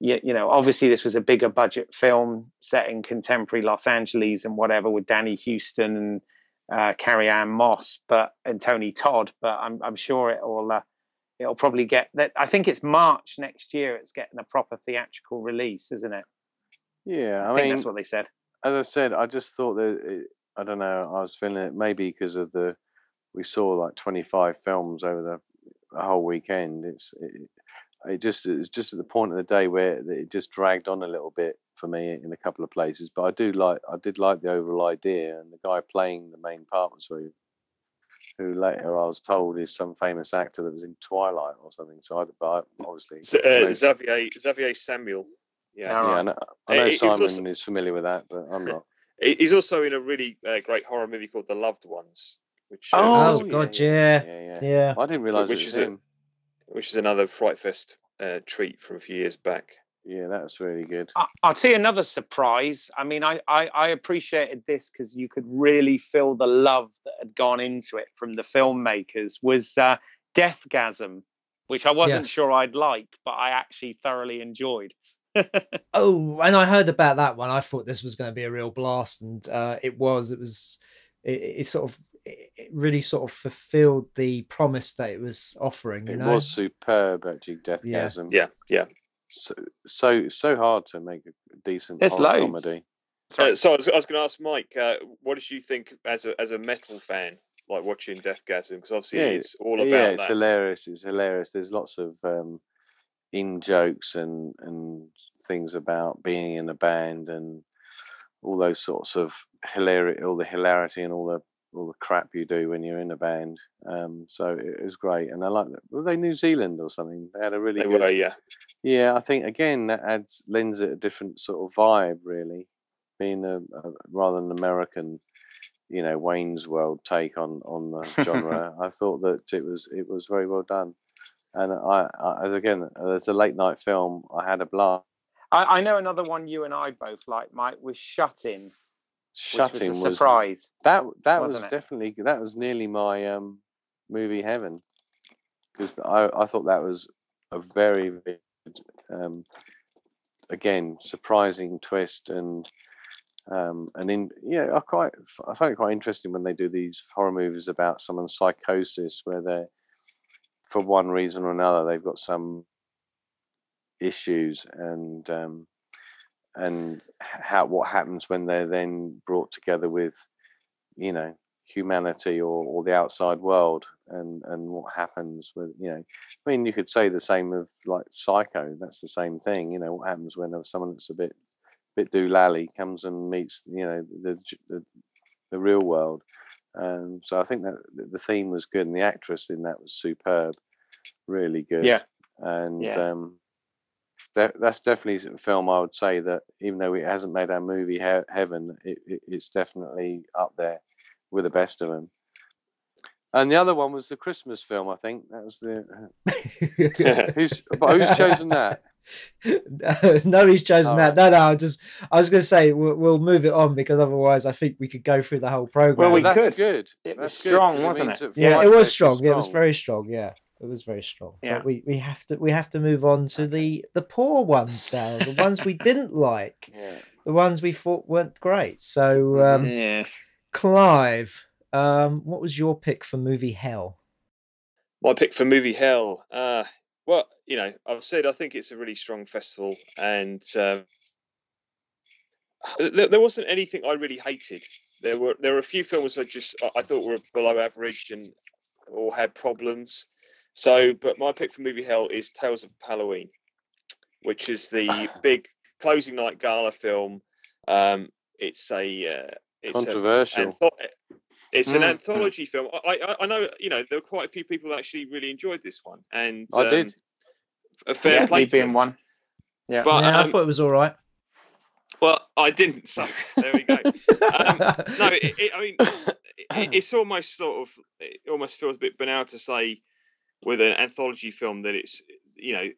you, you know, obviously this was a bigger budget film set in contemporary Los Angeles and whatever with Danny Huston and uh, Carrie-Anne Moss, but and Tony Todd. But I'm I'm sure it'll uh, it'll probably get that. I think it's March next year. It's getting a proper theatrical release, isn't it? Yeah, I, I, think mean, that's what they said. as I said, I just thought that it, I don't know. I was feeling it maybe because of the we saw like 25 films over the, the whole weekend. It's it, it just it's just at the point of the day where it just dragged on a little bit for me in a couple of places. But I do like I did like the overall idea, and the guy playing the main part was very. Who later I was told is some famous actor that was in Twilight or something. So I, but obviously uh, Xavier Xavier Samuel. Yeah, yeah, I know, I know it Simon also- is familiar with that, but I'm not. He's also in a really uh, great horror movie called The Loved Ones, which uh, Oh, God, yeah. yeah, yeah. Yeah. I didn't realise it Which was is a- which is another Fright Fest uh, treat from a few years back. Yeah, that's really good. I, I'll tell you another surprise. I mean, I I, I appreciated this because you could really feel the love that had gone into it from the filmmakers. Was uh, Deathgasm, which I wasn't Yes. sure I'd like, but I actually thoroughly enjoyed. Oh, and I heard about that one. I thought this was going to be a real blast, and uh, it was. It was. It, it sort of. It it really sort of fulfilled the promise that it was offering. You It know? was superb, actually. Deathgasm. Yeah, yeah. yeah. So so so hard to make a decent There's horror loads. comedy. Uh, so I was, I was going to ask Mike, uh, what did you think as a as a metal fan, like watching Deathgasm? Because obviously Yeah, it's all about yeah, it's that. hilarious. It's hilarious. There's lots of um, in jokes and and things about being in a band and all those sorts of hilarity, all the hilarity, and all the all the crap you do when you're in a band. Um, so it was great, and I like that. Were they New Zealand or something? They had a really They good. were, yeah. Yeah, I think again that adds lends it a different sort of vibe, really, being a, a rather than American, you know, Wayne's World take on on the genre. I thought that it was it was very well done, and I, I as again as a late night film, I had a blast. I, I know another one you and I both like, Mike, was Shut In, which Shut In was was surprise. that that was it? definitely that was nearly my um movie heaven because I I thought that was a very very um again surprising twist and um and in yeah I quite I find it quite interesting when they do these horror movies about someone's psychosis where they're for one reason or another they've got some issues and um and how what happens when they're then brought together with you know humanity or, or the outside world and and what happens with you know i mean you could say the same of like psycho that's the same thing you know what happens when someone that's a bit bit doolally comes and meets you know the the, the real world um so i think that the theme was good and the actress in that was superb really good Yeah. and Yeah. um de- that's definitely a film I would say that even though it hasn't made our movie he- heaven, it, it, it's definitely up there with the best of them. And the other one was the Christmas film. I think that was the who's but who's chosen that? no, he's chosen Oh. that. No, no. I just, I was going to say we'll, we'll move it on because otherwise, I think we could go through the whole program. Well, we that's could. good. It was That's good, strong, 'cause wasn't means it? yeah, it was Fest strong. Yeah, it was very strong. Yeah, it was very strong. Yeah. But we, we have to we have to move on to the the poor ones now, the ones we didn't like, Yeah. the ones we thought weren't great. So, um, yes. Clive, um, what was your pick for movie Hell? My pick for movie Hell. Uh, well, you know, I've said I think it's a really strong festival, and um, there, there wasn't anything I really hated. There were there were a few films I just I, I thought were below average and or had problems. So, but my pick for movie Hell is Tales of Halloween, which is the big closing night gala film. Um, it's a uh, it's a Controversial. Antho- it's an Mm. anthology film. I, I I know you know there were quite a few people that actually really enjoyed this one, and I um, did. A fair Yeah, play being them. one. Yeah. But yeah, I um, thought it was all right. well, I didn't. So there we go. Um, no, it, it, I mean, it, it's almost sort of, it almost feels a bit banal to say with an anthology film that it's, you know,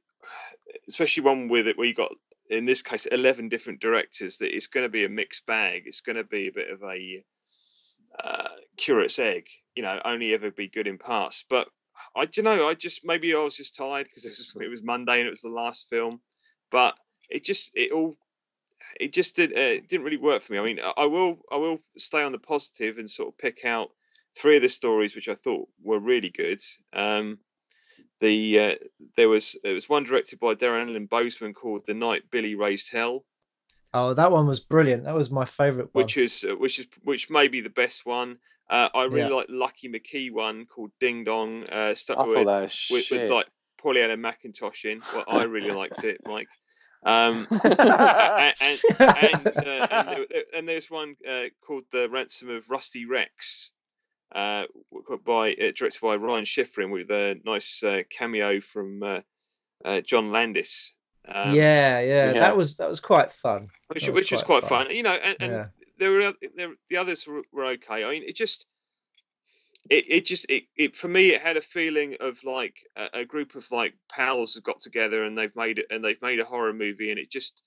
especially one with it where you got, in this case, 11 different directors, that it's going to be a mixed bag. It's going to be a bit of a uh, curate's egg, you know, only ever be good in parts. But I don't know, I just, maybe I was just tired because it was, it was Monday and it was the last film. But it just, it all it just did uh, it didn't really work for me. I mean, I will I will stay on the positive and sort of pick out three of the stories which I thought were really good. Um, the uh, there was it was one directed by Darren Allen Bousman called "The Night Billy Raised Hell," oh, that one was brilliant. That was my favourite one. which is uh, which is which may be the best one. Uh, I really Yeah. like Lucky McKee one called Ding Dong. Uh, stuck I with, thought that was with, shit. with like Pollyanna McIntosh in. Well, I really liked it, Mike. Um, and, and, and, uh, and, there, and there's one uh, called the Ransom of Rusty Rex, uh, by uh, directed by Ryan Schifrin with a nice uh, cameo from uh, uh, John Landis. Um, yeah, yeah, Yeah. that was that was quite fun. which was which is quite quite fun. fun. You know, and, and Yeah. there were there the others were, were okay. I mean, it just it, it just it, it for me it had a feeling of like a, a group of like pals have got together and they've made it and they've made a horror movie and it just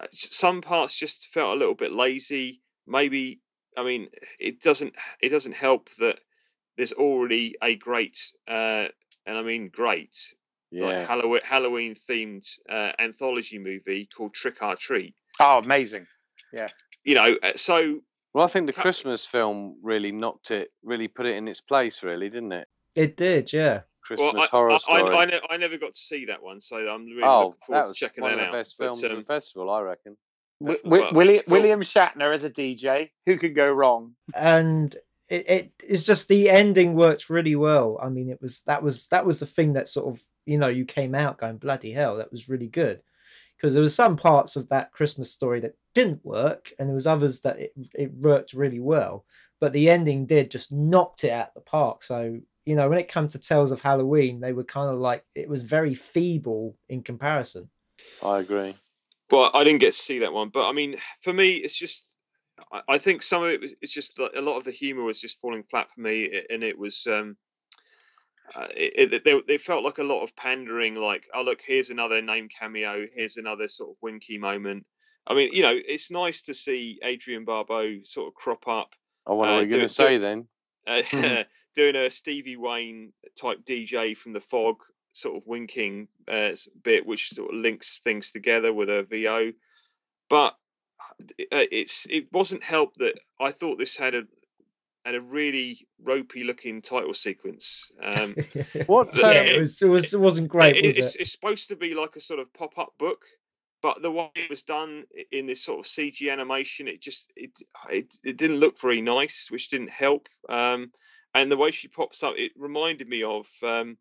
uh, some parts just felt a little bit lazy. Maybe I mean it doesn't it doesn't help that there's already a great uh, and I mean great like yeah. Halloween Halloween themed uh, anthology movie called Trick or Treat. oh, amazing. Yeah, you know, uh, so Well, I think the Christmas film really knocked it, really put it in its place, really, didn't it? It did, yeah. Christmas well, I, horror I, story. I, I, ne- I never got to see that one, so I'm really oh, looking forward that to was checking one that of the out. best But, films of um, the festival, I reckon. W- Definitely. w- William, Cool. William Shatner as a DJ. Who could go wrong? and it, it it's just the ending worked really well. I mean, it was that was that was the thing that sort of you know you came out going bloody hell that was really good because there was some parts of that Christmas story that didn't work, and there was others that it, it worked really well. But the ending did just knocked it out the park. So you know, when it comes to Tales of Halloween, they were kind of like it was very feeble in comparison. I agree. Well, I didn't get to see that one, but I mean, for me, it's just. I- I think some of it was it's just a lot of the humor was just falling flat for me, and it was. um uh, it, it, they, they felt like a lot of pandering, like, oh look, here's another name cameo, here's another sort of winky moment. I mean, you know, it's nice to see Adrienne Barbeau sort of crop up, Oh, what Uh, are we going to do- say then? uh, Mhm. doing a Stevie Wayne type DJ from the fog sort of winking uh, bit, which sort of links things together with a VO. But uh, it's it wasn't helped that I thought this had a had a really ropey looking title sequence. Um, What? Yeah, um, yeah, it was. It was. It wasn't great, it- was it's, it? it's supposed to be like a sort of pop up book, but the way it was done in this sort of CG animation, it just it it, it didn't look very nice, which didn't help. Um, and the way she pops up, it reminded me of um,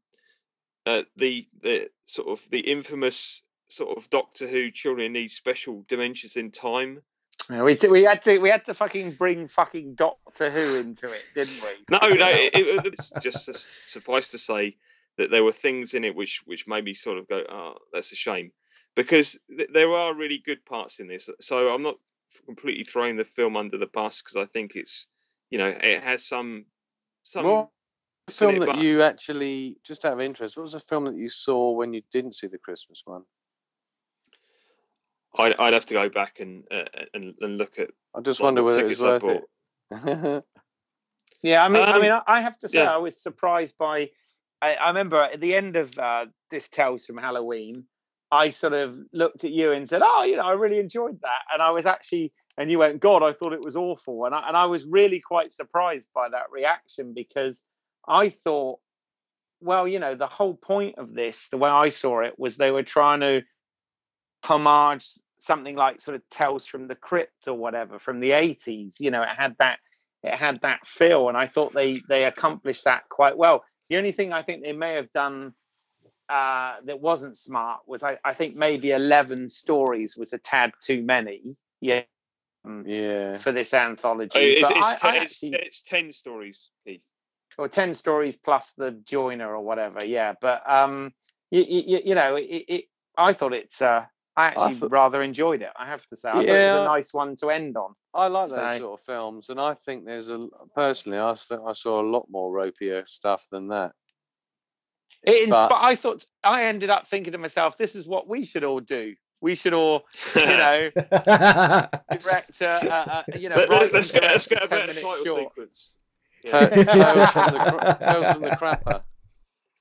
uh, the the sort of the infamous sort of Doctor Who Children Need Special Dimensions in Time. Yeah, we, t- we had to we had to fucking bring fucking Doctor Who into it, didn't we? No, no, it, it, it's just su- suffice to say that there were things in it which which made me sort of go, oh, that's a shame, because th- there are really good parts in this. So I'm not completely throwing the film under the bus because I think it's, you know, it has some some. What bits in film it, that but- you actually, just out of interest, what was a film that you saw when you didn't see the Christmas one? I'd, I'd have to go back and uh, and, and look at. I just wonder what whether it was I worth it. Yeah, I mean, I Um, mean, I, I have to say, yeah. I was surprised by. I, I remember at the end of uh, this Tales from Halloween, I sort of looked at you and said, "Oh, you know, I really enjoyed that," and I was actually, and you went, "God, I thought it was awful," and I, and I was really quite surprised by that reaction because I thought, well, you know, the whole point of this, the way I saw it, was they were trying to homage something like sort of Tales from the Crypt or whatever from the 80s. You know, it had that it had that feel, and I thought they they accomplished that quite well. The only thing I think they may have done uh, that wasn't smart was I, I think maybe 11 stories was a tad too many. Yeah. yeah. For this anthology, Uh, It's, it's, I- I actually- it's ten stories, Keith. Or 10 stories plus the joiner or whatever yeah but um you, you, you know it, it i thought it's uh i actually thought- rather enjoyed it i have to say i thought it was a nice one to end on I like those sort of films, and I think there's a personally, I think I saw a lot more ropier stuff than that. it But- i thought i ended up thinking to myself this is what we should all do we should all you know direct uh, uh, uh, you know let's, and get let's direct get a a better 10-minute title short. sequence. Ta- Yeah. Tales from the Tales from the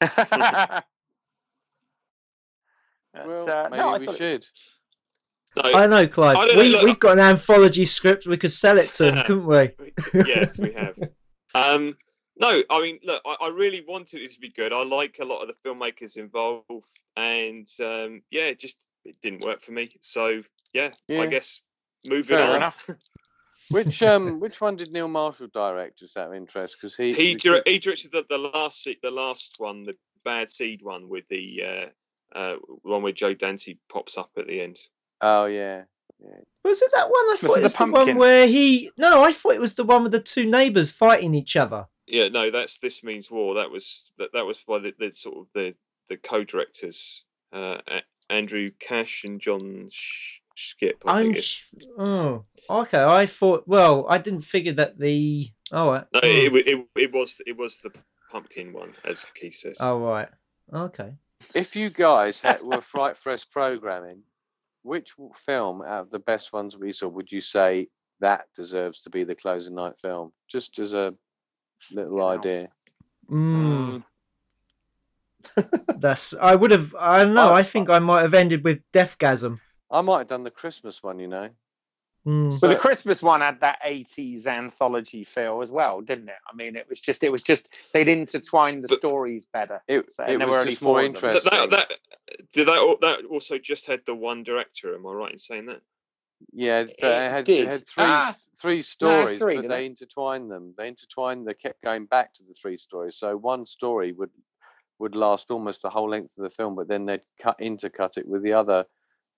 Crapper. Well, uh, maybe no, we thought it- should. No, I know, Clive. I don't know, we, look- we've got an anthology script. We could sell it to them, couldn't we? yes, we have. Um, no, I mean, look, I, I really wanted it to be good. I like a lot of the filmmakers involved, and um, yeah, it just it didn't work for me. So yeah, Yeah. I guess moving Fair on. enough. Which um, which one did Neil Marshall direct? Just out of interest, because he He because- dir- he directed the, the last se- the last one, the Bad Seed one with the uh, uh, one where Joe Dante pops up at the end. Oh yeah, Was it that one? I Was thought it it the was the, one where he. No, I thought it was the one with the two neighbours fighting each other. Yeah, no, that's this means war. That was that that was by the, the sort of the the co-directors, uh, Andrew Kasch and John Sh- Skipp. I I'm. Sh- oh, okay. I thought. Well, I didn't figure that the. Oh, right. No, Hmm. it, it, it was it was the pumpkin one, as Keith says. Oh, right. Okay. if you guys had, were Fright Fest programming, which film out of the best ones we saw would you say that deserves to be the closing night film? Just as a little Wow. idea. Mm, that's. I would have. I don't know. I- I think I might have ended with Deathgasm. I might have done the Christmas one, you know. Mm. But the Christmas one had that 80s anthology feel as well, didn't it? I mean, it was just, it was just, they'd intertwined the But- stories better. It, So- it and were was just more four. That, interesting. that, that did that that also just had the one director? Am I right in saying that? Yeah, but It it had, did. it had three Ah, three stories, three, but they it? intertwined them. They intertwined. They kept going back to the three stories. So one story would would last almost the whole length of the film, but then they'd cut intercut it with the other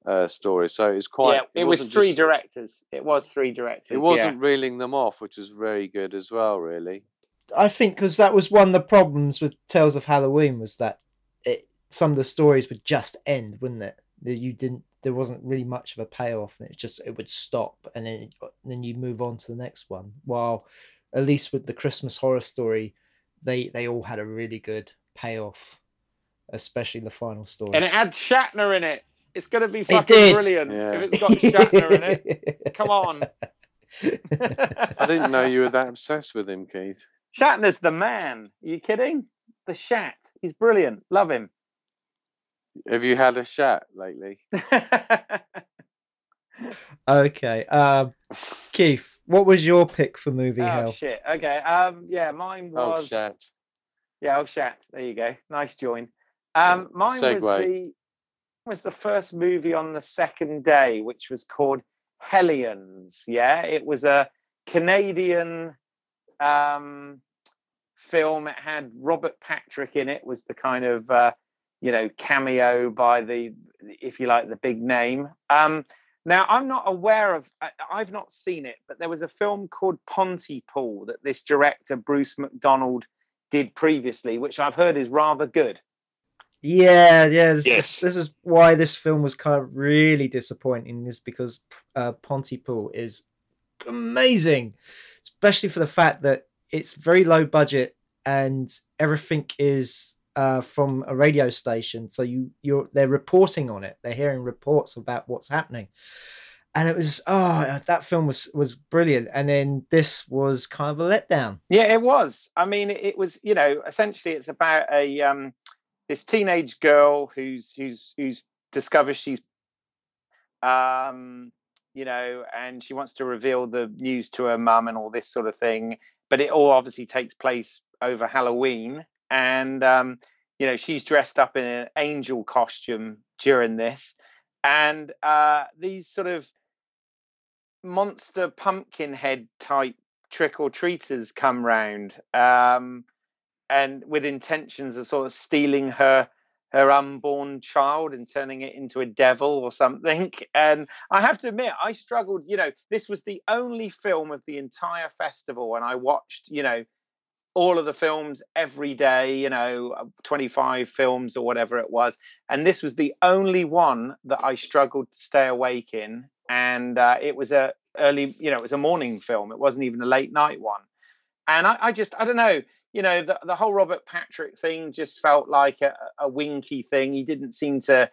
uh, story. So it's quite. yeah, it, was wasn't three just- directors. It was three directors. It wasn't reeling them off, which was very good as well. Really. I think because that was one of the problems with Tales of Halloween was that it some of the stories would just end, wouldn't it? That You didn't. There wasn't really much of a payoff, and it just it would stop, and then then you move on to the next one. While at least with the Christmas horror story, they they all had a really good payoff, especially the final story. and it had Shatner in it. It's going to be fucking did. brilliant Yeah. if it's got Shatner in it. Come on. I didn't know you were that obsessed with him, Keith. Shatner's the man. Are you kidding? The Shat. He's brilliant. Love him. Have you had a chat lately? okay, um, Keith, what was your pick for movie oh hell? shit. Okay. Um. Yeah. Mine was. Oh, was. chat. Yeah. Oh, Shat. There you go. Nice join. Um. Mine was the was the first movie on the second day, which was called Hellions. Yeah. It was a Canadian um film. It had Robert Patrick in it. Was the kind of uh, you know cameo by the if you like the big name. Um. Now, I'm not aware of, I've not seen it, but there was a film called Pontypool that this director, Bruce McDonald, did previously, which I've heard is rather good. Yeah, yeah. This, Yes. this, this is why this film was kind of really disappointing, is because uh, Pontypool is amazing, especially for the fact that it's very low budget and everything is uh, from a radio station. So you you're they're reporting on it. They're hearing reports about what's happening. And it was oh that film was was brilliant. And then this was kind of a letdown. Yeah, it was. I mean, it, it was, you know, essentially it's about a um this teenage girl who's who's who's discovers she's um you know and she wants to reveal the news to her mum and all this sort of thing but it all obviously takes place over halloween and um you know she's dressed up in an angel costume during this and uh these sort of monster pumpkin head type trick or treaters come round um and with intentions of sort of stealing her her unborn child and turning it into a devil or something. And i have to admit i struggled you know this was the only film of the entire festival and i watched you know all of the films every day you know uh, 25 films or whatever it was. And this was the only one that i struggled to stay awake in. And uh, it was a early you know it was a morning film. It wasn't even a late night one. And i, I just i don't know you know the, the whole robert patrick thing just felt like a, a winky thing. He didn't seem to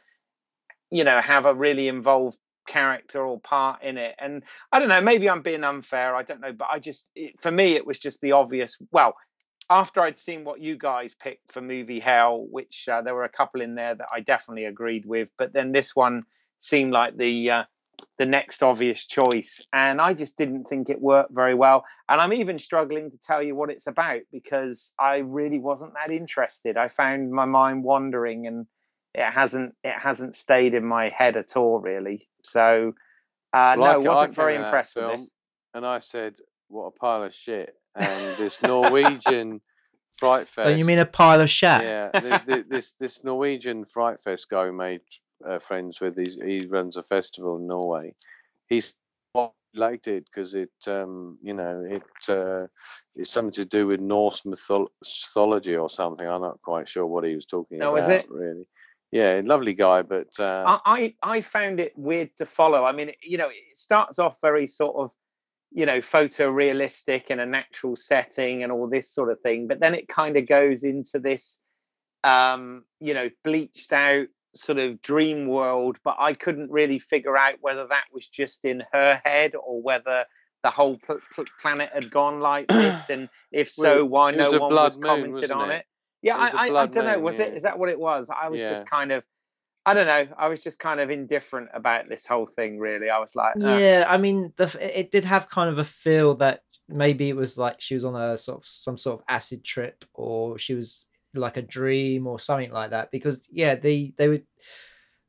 you know have a really involved character or part in it. And i don't know maybe i'm being unfair i don't know but i just it, for me it was just the obvious well after i'd seen what you guys picked for movie hell which uh, there were a couple in there that i definitely agreed with but then this one seemed like the uh, the next obvious choice and i just didn't think it worked very well and i'm even struggling to tell you what it's about because i really wasn't that interested i found my mind wandering and it hasn't it hasn't stayed in my head at all really so uh Well, I no ca- I wasn't came very in that impressed with this And I said, "What a pile of shit!" And this Norwegian fright fest. Oh, you mean a pile of shit? Yeah, this, this this this Norwegian fright fest guy we made uh, friends with. He's, he runs a festival in Norway. He's liked it because it, um, you know, it uh, it's something to do with Norse mythol- mythology or something. I'm not quite sure what he was talking Oh, about. it? Really? Yeah, lovely guy, but uh, I, I I found it weird to follow. I mean, you know, it starts off very sort of, you know, photorealistic in a natural setting and all this sort of thing, but then it kind of goes into this, um, you know, bleached out sort of dream world. But I couldn't really figure out whether that was just in her head or whether the whole pl- pl- planet had gone like this, and if so, why no one was moon, commented on it? it. Yeah, It I, I, I don't know. moon, Was yeah. it? Is that what it was? I was Yeah. just kind of, I don't know. I was just kind of indifferent about this whole thing. Really, I was like, "Ah." Yeah, I mean, the it did have kind of a feel that maybe it was like she was on a sort of some sort of acid trip, or she was like a dream or something like that. Because yeah, they they would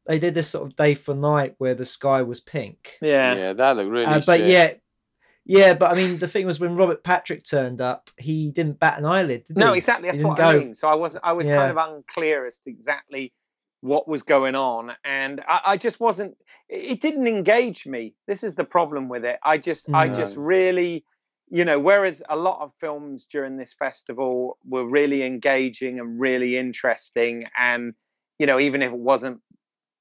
they did this sort of day for night where the sky was pink. yeah, yeah, that looked really. Uh, but shit. yeah, yeah, but I mean, the thing was when Robert Patrick turned up, he didn't bat an eyelid. Did no, he? exactly. That's didn't what I go- mean. So I was, I was Yeah. kind of unclear as to exactly what was going on, and I, I just wasn't. It didn't engage me. This is the problem with it. I just, I just really, you know, whereas a lot of films during this festival were really engaging and really interesting, and you know, even if it wasn't,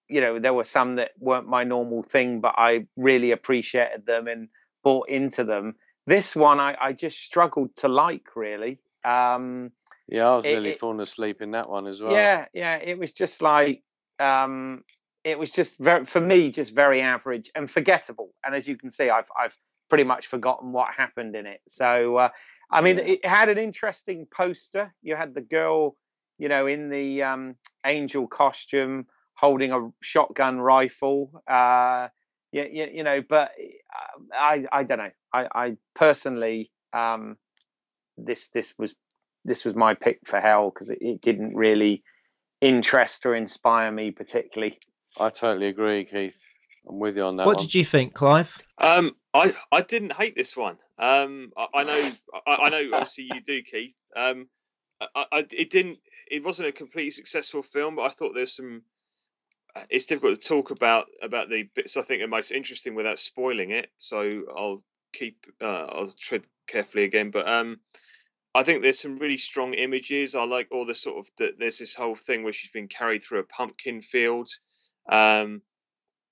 you know, there were some that weren't my normal thing, but I really appreciated them and bought into them. This one, I, I just struggled to like really. Um, Yeah, I was It- nearly it- falling asleep in that one as well. yeah, yeah, it was just like um it was just very for me just very average and forgettable. And as you can see, I've I've pretty much forgotten what happened in it. So uh, I mean, Yeah. it had an interesting poster. You had the girl, you know, in the um, angel costume holding a shotgun rifle. Uh, yeah, yeah, you know, but uh, I I don't know. I I personally um, this this was this was my pick for hell because it, it didn't really interest or inspire me particularly. I totally agree, Keith. I'm with you on that what one. did you think, Clive? Um, I I didn't hate this one. Um, I, I know I, I know obviously you do, Keith. Um, I, I it didn't. It wasn't a completely successful film, but I thought there's some. It's difficult to talk about about the bits I think are most interesting without spoiling it. So I'll keep uh, I'll tread carefully again. But um, I think there's some really strong images. I like all the sort of that. There's this whole thing where she's been carried through a pumpkin field. Um,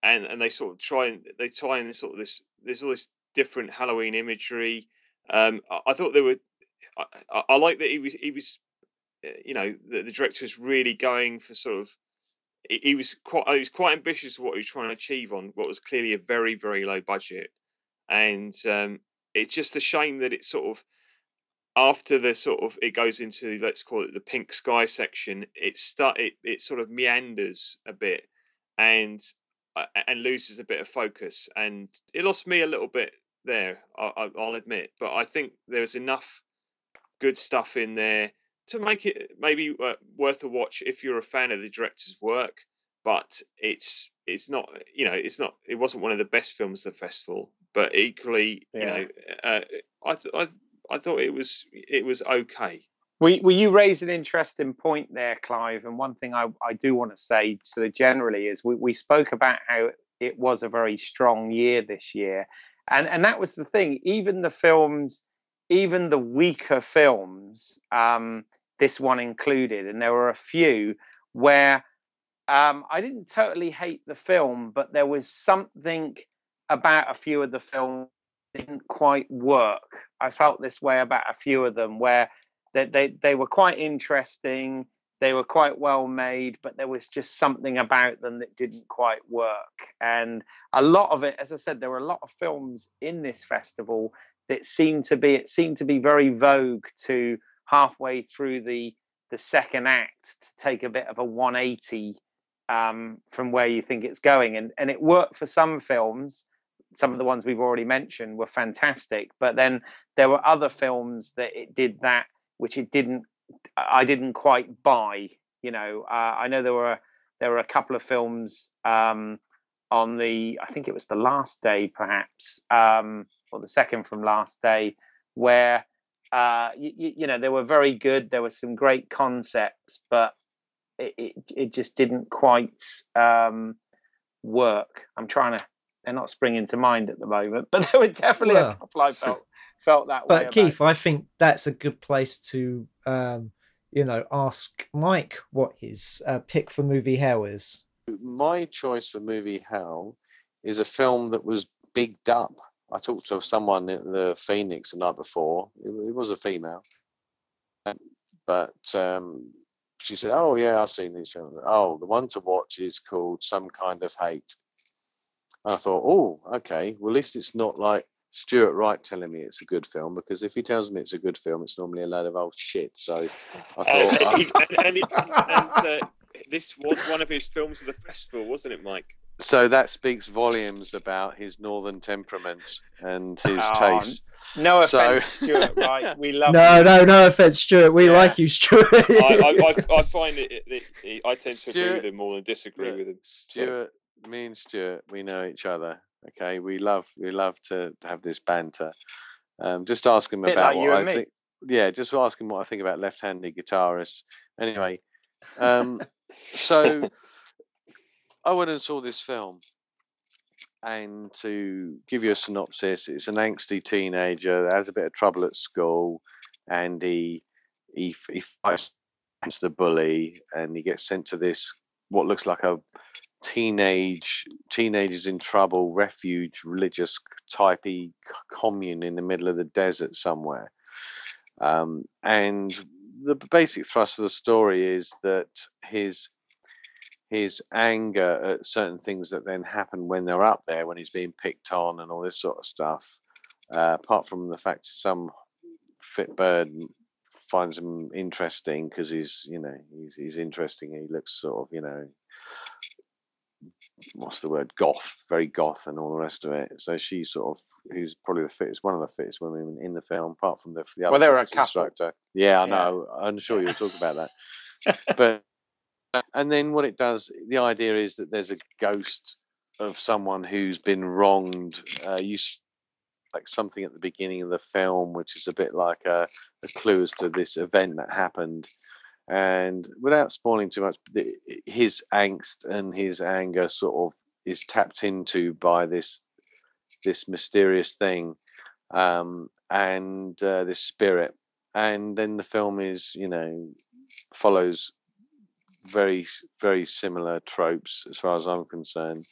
and and they sort of try and they tie in this sort of this there's all this different Halloween imagery. Um, I, I thought there were. I, I, like that he was he was, uh, you know, the, the director was really going for sort of. He, he was quite he was quite ambitious what he was trying to achieve on what was clearly a very very low budget, and um, it's just a shame that it sort of after the sort of it goes into let's call it the pink sky section it start it, it sort of meanders a bit and and loses a bit of focus and it lost me a little bit there I, I, i'll admit but i think there's enough good stuff in there to make it maybe uh, worth a watch if you're a fan of the director's work but it's it's not you know it's not it wasn't one of the best films of the festival but equally you know uh, i th- i I thought it was it was okay. Well, well, you raised an interesting point there, Clive. And one thing I, I do want to say sort of generally is we, we spoke about how it was a very strong year this year. And and that was the thing. Even the films, even the weaker films, um, this one included, and there were a few where um, I didn't totally hate the film, but there was something about a few of the films didn't quite work. I felt this way about a few of them where they, they, they were quite interesting, they were quite well made, but there was just something about them that didn't quite work. And a lot of it, as I said, there were a lot of films in this festival that seemed to be it seemed to be very vogue to halfway through the the second act to take a bit of a 180 um, from where you think it's going, and and it worked for some films. Some of the ones we've already mentioned were fantastic, but then there were other films that it did that which it didn't. I didn't quite buy. You know, uh, I know there were there were a couple of films um, on the I think it was the last day perhaps um, or the second from last day where uh, you, you know they were very good. There were some great concepts, but it it, it just didn't quite um, work. I'm trying to. They're not springing to mind at the moment, but there were definitely Well, a couple I felt felt that way. But about. Keith, I think that's a good place to, um, you know, ask Mike what his uh, pick for movie hell is. My choice for movie Hell is a film that was bigged up. I talked to someone in the Phoenix the night before. It, it was a female, Um, but um, she said, "Oh yeah, I've seen these films. Oh, the one to watch is called Some Kind of Hate." I thought, "Oh, okay. Well, at least it's not like Stuart Wright telling me it's a good film because if he tells me it's a good film, it's normally a load of old shit." So I thought, uh, he- and, and, it's, and uh, this was one of his films of the festival, wasn't it, Mike? so that speaks volumes about his northern temperament and his Oh, taste. no so- offense, Stuart. Right, we love No, you. no, no offense, Stuart. We Yeah. like you, Stuart. I, I, I, I find it, it, it- I tend to agree with him more than disagree Look, with him. So, Stuart, me and Stuart, we know each other. Okay, we love we love to have this banter. Um, just ask him about like what I me. think. Yeah, just ask him what I think about left-handed guitarists. Anyway, um, so I went and saw this film, and to give you a synopsis, it's an angsty teenager that has a bit of trouble at school, and he he he fights against the bully, and he gets sent to this what looks like a teenage teenagers in trouble refuge religious typey commune in the middle of the desert somewhere. Um, and the basic thrust of the story is that his his anger at certain things that then happen when they're up there when he's being picked on and all this sort of stuff uh, apart from the fact some fit bird finds him interesting because he's you know he's, he's interesting he looks sort of you know what's the word goth very goth and all the rest of it. So she's sort of who's probably the fittest one of the fittest women in the film apart from the, the Well, they were a couple. instructor. Yeah i Yeah. know. I'm sure you'll talk about that. But and then what it does the idea is that there's a ghost of someone who's been wronged. Uh, you like something at the beginning of the film which is a bit like a, a clue as to this event that happened and without spoiling too much his angst and his anger sort of is tapped into by this this mysterious thing um, and uh, this spirit. And then the film is you know follows very very similar tropes as far as i'm concerned.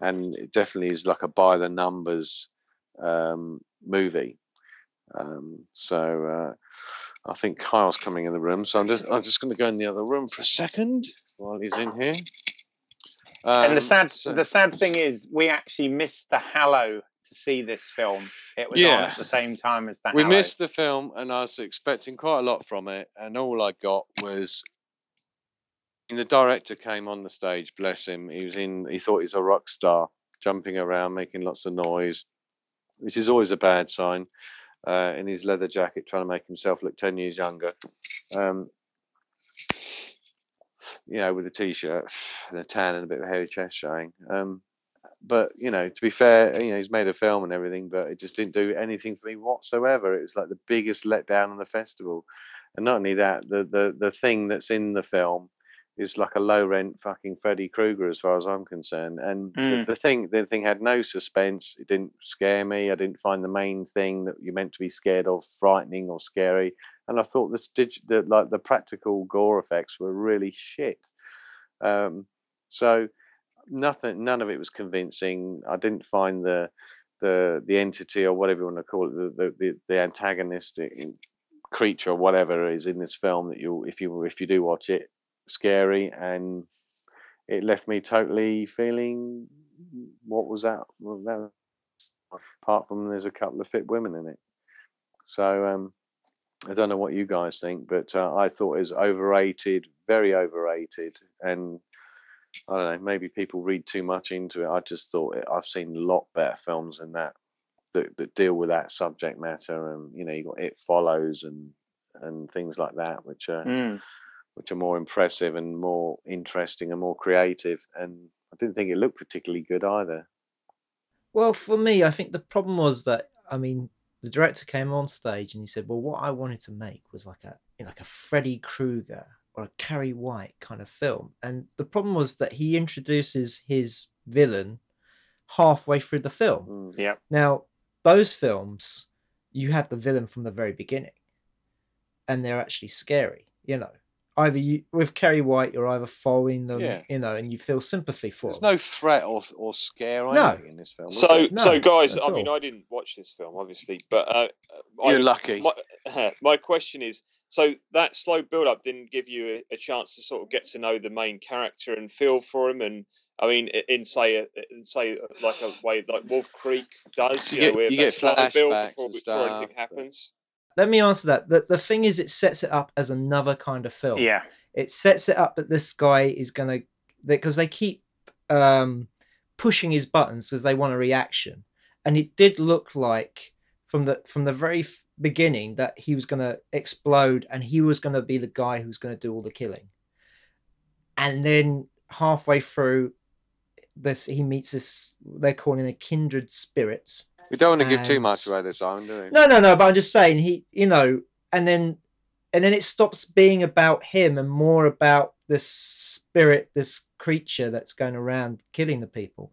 And it definitely is like a by the numbers um, movie. Um, so uh, I think Kyle's coming in the room, so I'm just I'm just going to go in the other room for a second while he's in here. and the Um, sad so- the sad thing is we actually missed the Hallow to see this film. It was on at the same time as that. we Hallow. missed the film, and I was expecting quite a lot from it, and all I got was. the director came on the stage, bless him. He was in. He thought he's a rock star, jumping around, making lots of noise, which is always a bad sign. Uh, in his leather jacket, trying to make himself look ten years younger. Um, you know, with a t-shirt and a tan and a bit of a hairy chest showing. Um, but you know, to be fair, you know, he's made a film and everything, but it just didn't do anything for me whatsoever. It was like the biggest letdown on the festival, and not only that, the the the thing that's in the film is like a low rent fucking Freddy Krueger as far as I'm concerned. And the, Mm. the thing the thing had no suspense. It didn't scare me. I didn't find the main thing that you're meant to be scared of frightening or scary. And I thought the stitch the like the practical gore effects were really shit. Um, so nothing none of it was convincing. I didn't find the the the entity or whatever you want to call it, the the, the, the antagonistic creature or whatever is in this film that you if you if you do watch it scary and it left me totally feeling what was that, well, that apart from there's a couple of fit women in it so um i don't know what you guys think but uh, i thought it was overrated very overrated and i don't know maybe people read too much into it i just thought it, i've seen a lot better films than that that, that deal with that subject matter and you know you got it follows and and things like that which are Mm. Which are more impressive and more interesting and more creative. And I didn't think it looked particularly good either. Well, for me, I think the problem was that I mean, the director came on stage and he said, "Well, what I wanted to make was like a you know, like a Freddy Krueger or a Carrie White kind of film." And the problem was that he introduces his villain halfway through the film. Mm. Yeah. Now, those films, you have the villain from the very beginning, and they're actually scary. You know, either you with Carrie White, you're either following them, Yeah. you know, and you feel sympathy for There's them. no threat or or scare or No. anything in this film. So. No, so guys, not I mean, all. I didn't watch this film, obviously, but uh, you're I, lucky. my, my question is so that slow build up didn't give you a, a chance to sort of get to know the main character and feel for him and I mean in say in say uh, like a way like Wolf Creek does You you, know get- where you get build flashbacks before, and before anything stuff, but- happens Let me answer that. The, the thing is, it sets it up as another kind of film. Yeah. It sets it up that this guy is going to, because they keep um, pushing his buttons because they want a reaction. And it did look like from the from the very f- beginning that he was going to explode and he was going to be the guy who's going to do all the killing. And then halfway through this, he meets this, they're calling a kindred spirit. We don't want to give too much away this time, do we? No, no, no. But I'm just saying he, you know, and then and then it stops being about him and more about this spirit, this creature that's going around killing the people.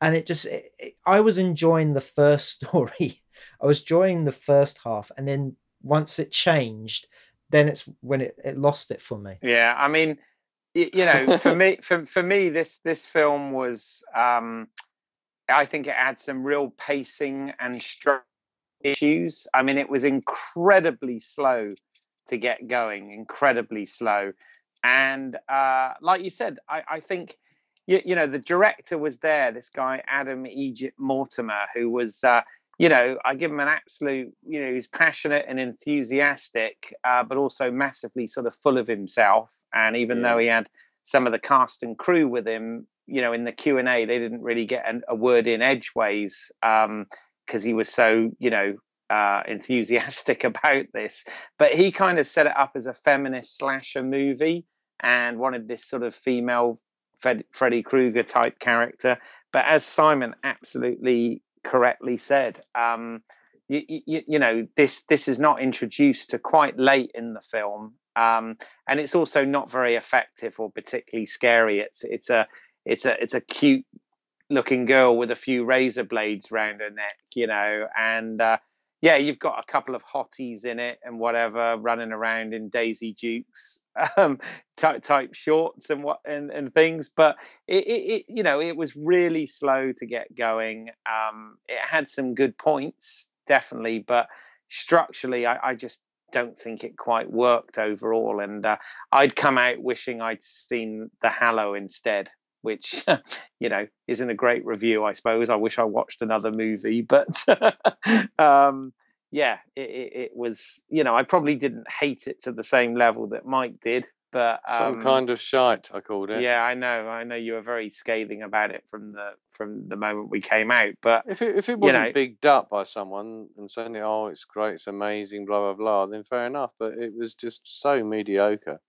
And it just, it, it, I was enjoying the first story. I was enjoying the first half, and then once it changed, then it's when it, it lost it for me. Yeah, I mean, you, you know, for me, for for me, this this film was, um, I think it had some real pacing and structure issues. I mean, it was incredibly slow to get going, incredibly slow, and uh, like you said, I, I think. You, you know the director was there this guy adam egypt mortimer who was uh, you know, I give him an absolute, you know, he's passionate and enthusiastic, uh, but also massively sort of full of himself. And even yeah. though he had some of the cast and crew with him, you know, in the Q and A, they didn't really get an, a word in edgeways um because um, he was so, you know, uh, enthusiastic about this. But he kind of set it up as a feminist slasher movie and wanted this sort of female Fred, Freddy Krueger type character. But as Simon absolutely correctly said. Um, you, you, you, know, this this is not introduced to quite late in the film, um, and it's also not very effective or particularly scary. It's it's a it's a it's a cute looking girl with a few razor blades round her neck, you know, and uh, yeah, you've got a couple of hotties in it and whatever running around in Daisy Dukes um, type, type shorts and what and, and things. But it, it, it, you know, it was really slow to get going. Um, it had some good points, definitely, but structurally, I, I just don't think it quite worked overall. And uh, I'd come out wishing I'd seen The Hallow instead which you know isn't a great review, I suppose. I wish I watched another movie, but um, yeah, it, it, it, was. You know, I probably didn't hate it to the same level that Mike did, but um, some kind of shite, I called it. Yeah, I know. I know you were very scathing about it from the from the moment we came out. But if it if it wasn't you know, bigged up by someone and saying, "Oh, it's great, it's amazing," blah blah blah, then fair enough. But it was just so mediocre.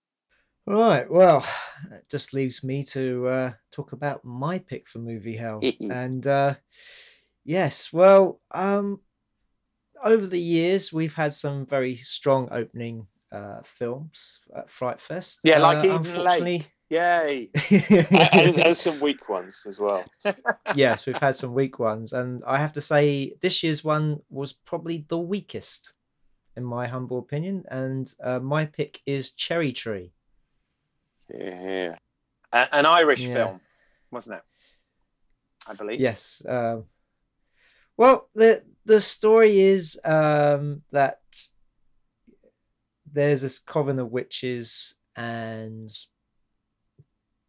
Right. Well, it just leaves me to uh, talk about my pick for movie hell. and uh, yes, well, um, over the years we've had some very strong opening uh, films at Fright Fest. Yeah, like uh, unfortunately. Yay! and, and, some weak ones as well. yes, we've had some weak ones, and I have to say this year's one was probably the weakest, in my humble opinion. And uh, my pick is Cherry Tree. Yeah. an Irish yeah. film, wasn't it? I believe. Yes. Um, well, the the story is um, that there's this coven of witches, and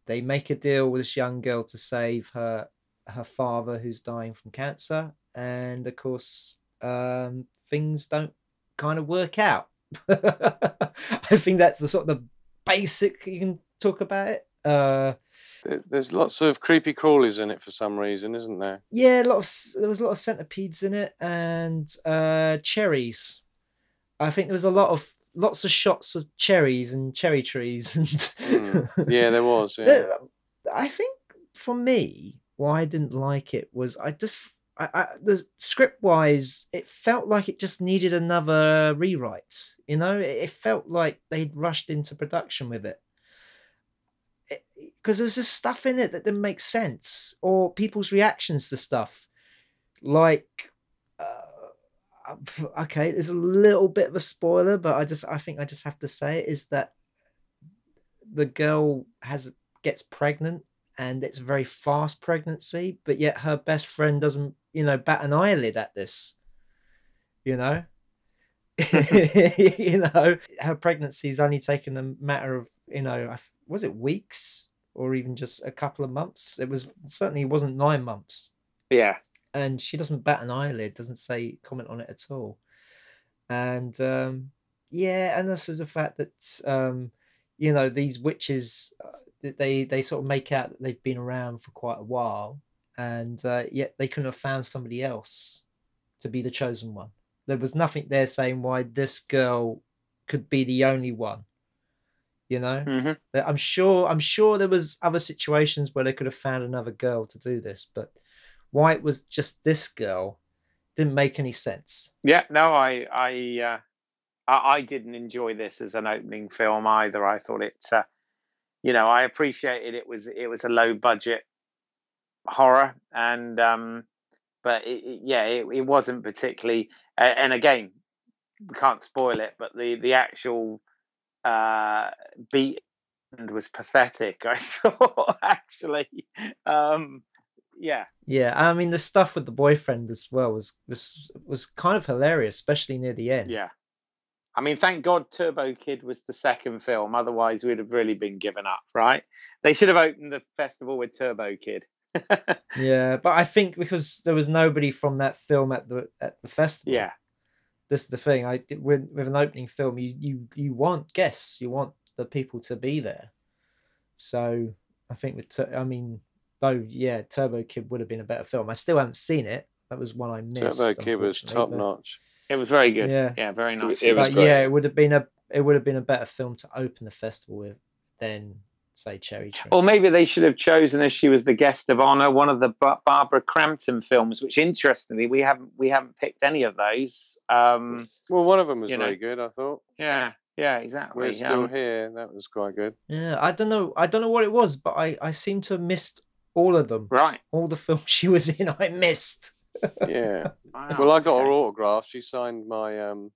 they make a deal with this young girl to save her her father, who's dying from cancer, and of course, um, things don't kind of work out. I think that's the sort of the basic you can talk about it. Uh, There's lots of creepy crawlies in it for some reason, isn't there? Yeah, a lot of there was a lot of centipedes in it and uh, cherries. I think there was a lot of lots of shots of cherries and cherry trees and mm. yeah, there was. Yeah. I think for me, why I didn't like it was I just I, I, the script wise, it felt like it just needed another rewrite. You know, it, it felt like they'd rushed into production with it because there's just stuff in it that didn't make sense, or people's reactions to stuff, like. Uh, okay, there's a little bit of a spoiler, but I just I think I just have to say it is that the girl has gets pregnant and it's a very fast pregnancy, but yet her best friend doesn't, you know, bat an eyelid at this. You know, you know, her pregnancy is only taken a matter of, you know, was it weeks or even just a couple of months? It was certainly wasn't nine months. Yeah. And she doesn't bat an eyelid, doesn't say comment on it at all. And um, yeah, and this is the fact that um, you know these witches, uh, they they sort of make out that they've been around for quite a while, and uh, yet they couldn't have found somebody else to be the chosen one. There was nothing there saying why this girl could be the only one you know mm-hmm. i'm sure i'm sure there was other situations where they could have found another girl to do this but why it was just this girl didn't make any sense yeah no i i uh, I, I didn't enjoy this as an opening film either i thought it uh, you know, I appreciated it was it was a low budget horror, and um, but it, it- yeah, it, it wasn't particularly. And again, we can't spoil it, but the the actual uh, beat end was pathetic. I thought actually, um, yeah, Yeah, I mean the stuff with the boyfriend as well was was was kind of hilarious, especially near the end. yeah. I mean, thank God Turbo Kid was the second film. Otherwise, we'd have really been given up, right? They should have opened the festival with Turbo Kid. Yeah, but I think because there was nobody from that film at the at the festival. yeah, this is the thing. I with with an opening film, you you you want guests, you want the people to be there. So I think with I mean, though, yeah, Turbo Kid would have been a better film. I still haven't seen it. That was one I missed. Turbo Kid was top but- notch. it was very good. Yeah. Yeah, very nice. it was But great. yeah, it would have been a it would have been a better film to open the festival with than say Cherry Tree. Or maybe they should have chosen as she was the guest of honor one of the Barbara Crampton films, which interestingly we haven't we haven't picked any of those. Um, Well, one of them was You know. very good. I thought. yeah, yeah, exactly. We're still Um, here. That was quite good. Yeah, I don't know. I don't know what it was, but I I seem to have missed all of them. Right. All the films she was in, I missed. Yeah. Wow, Well, I got her autograph. She signed my um,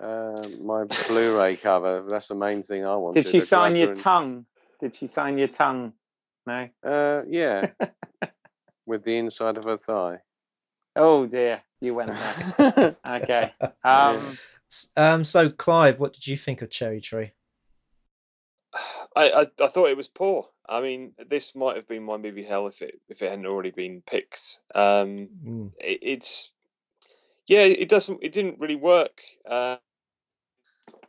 uh, my Blu-ray cover. That's the main thing I wanted. Did she I sign your and- tongue? Did she sign your tongue? No. Uh, yeah, with the inside of her thigh. Oh dear, you went there. Okay. Um, Um. So Clive, what did you think of Cherry Tree? I, I I thought it was poor. I mean, this might have been my movie hell if it if it hadn't already been picked. Um, Mm. it, it's yeah, it doesn't. It didn't really work. Uh,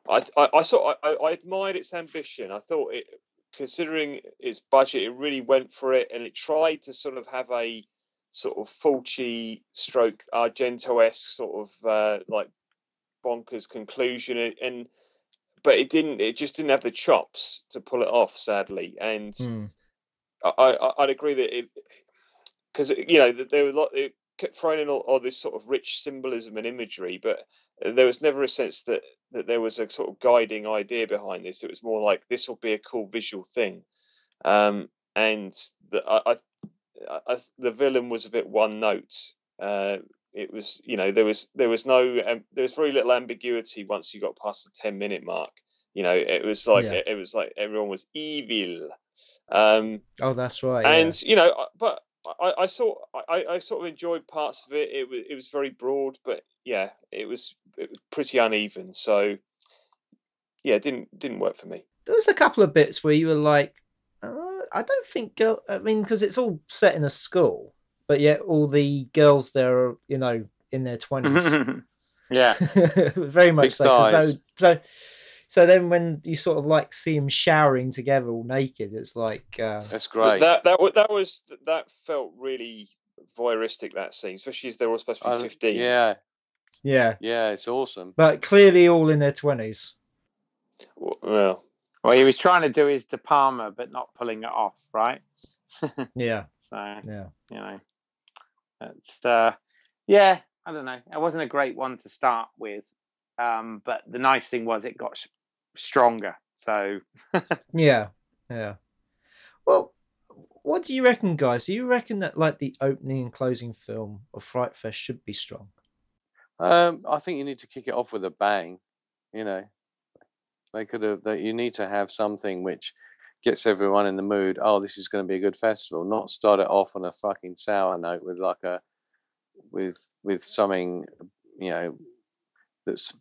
I, I I saw. I, I admired its ambition. I thought it, considering its budget, it really went for it, and it tried to sort of have a sort of Fulci stroke Argento esque sort of uh, like bonkers conclusion, and, but it didn't. It just didn't have the chops to pull it off, sadly. And Mm. I, I I'd agree that it because you know there were a lot it kept throwing in all, all this sort of rich symbolism and imagery, but there was never a sense that that there was a sort of guiding idea behind this. It was more like this will be a cool visual thing, um, and the I, I, I the villain was a bit one note. Uh, it was you know there was there was no um, there was very little ambiguity once you got past the 10 minute mark you know it was like Yeah. it, it was like everyone was evil um Oh, that's right. yeah. and you know, but I, I saw I, I sort of enjoyed parts of it. It was it was very broad, but yeah, it was it was pretty uneven. So yeah, it didn't didn't work for me. there was a couple of bits where you were like, uh, I don't think girl. I mean, because it's all set in a school, but yet all the girls there are, you know, in their twenties. yeah. Very much Big so. 'cause thighs. So, so, so then when you sort of like see them showering together all naked, it's like, uh, That's great. That that that was that felt really voyeuristic that scene, especially as they were all supposed to be I- fifteen. yeah, yeah, yeah, it's awesome. but clearly all in their twenties. W- Well, Well, he was trying to do his De Palma, but not pulling it off, right? Yeah, So yeah. you know, it's uh, yeah. I don't know. It wasn't a great one to start with, um, but the nice thing was it got s- stronger. So Yeah, yeah. Well, what do you reckon, guys? Do you reckon that like the opening and closing film of Fright Fest should be strong? Um, I think you need to kick it off with a bang. You know, they could have. That you need to have something which gets everyone in the mood. Oh, this is going to be a good festival. Not start it off on a fucking sour note with like a with with something you know that's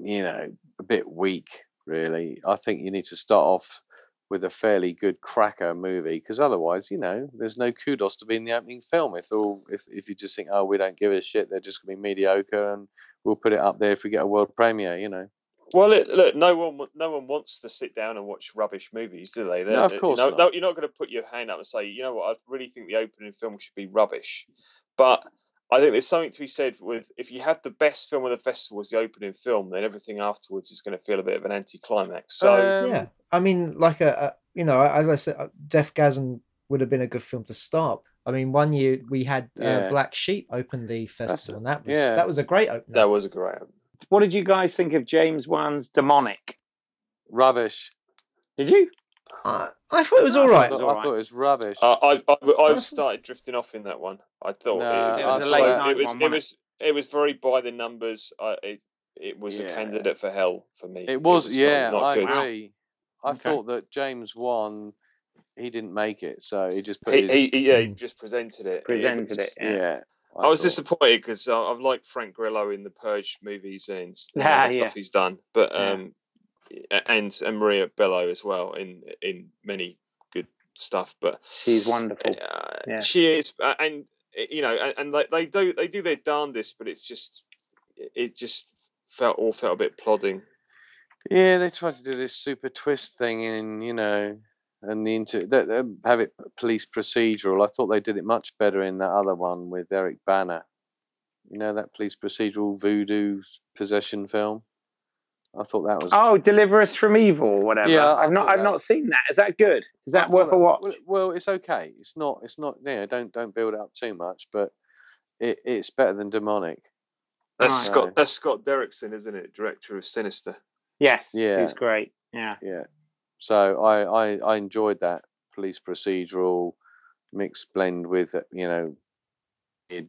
you know a bit weak. Really, I think you need to start off with a fairly good cracker movie because otherwise, you know, there's no kudos to be in the opening film if all if if you just think, oh, we don't give a shit, they're just gonna be mediocre, and we'll put it up there if we get a world premiere, you know. well, it, look, no one no one wants to sit down and watch rubbish movies, do they? No, of course you know, not. no, you're not going to put your hand up and say, you know what, I really think the opening film should be rubbish. But I think there's something to be said with if you have the best film of the festival as the opening film, then everything afterwards is going to feel a bit of an anticlimax. So Um, yeah, I mean, like a, a you know, as I said, uh, Deathgasm would have been a good film to start. I mean, one year we had uh, Black Sheep open the festival, and that was yeah. that was a great opener. that was a great. what did you guys think of James Wan's Demonic? rubbish. Did you? I, I thought it was all right. I thought right. it was I all right. thought it was rubbish. Uh, I, I, I've started drifting off in that one. I thought Nah, it, It was a late that. it was one, it wasn't was it was very by the numbers. I, it, it was a candidate for hell for me. It was, like, yeah, not I good. agree. I Okay. thought that James Wan, he didn't make it, so he just put He, his he, he- yeah, he Mm. just presented it. Presented was- it, yeah. yeah. I, was thought- disappointed because I've liked Frank Grillo in the Purge movies and s- and Ah, other yeah. stuff he's done, but um, a- and and Maria Bello as well in in many good stuff. But She's wonderful. uh, Yeah. she is, uh, and uh, you know, and, and they, they do they do their darndest, but it's just it just felt all felt a bit plodding. Yeah, they tried to do this super twist thing, and you know, and the inter that, that- have it police procedural. I thought they did it much better in that other one with Eric Bana. You know that police procedural voodoo possession film. I thought that was. Oh, Deliver Us from Evil or whatever. Yeah, I I've not I've that- not seen that. Is that good? Is that thought worth a watch? Well, well, it's okay. It's not. It's not. You know, don't don't build it up too much, but it, it's better than demonic. That's Right. Scott. That's Scott Derrickson, isn't it? Director of Sinister. Yes. Yeah. He's great. Yeah. Yeah. So I, I I enjoyed that police procedural mixed blend with uh, you know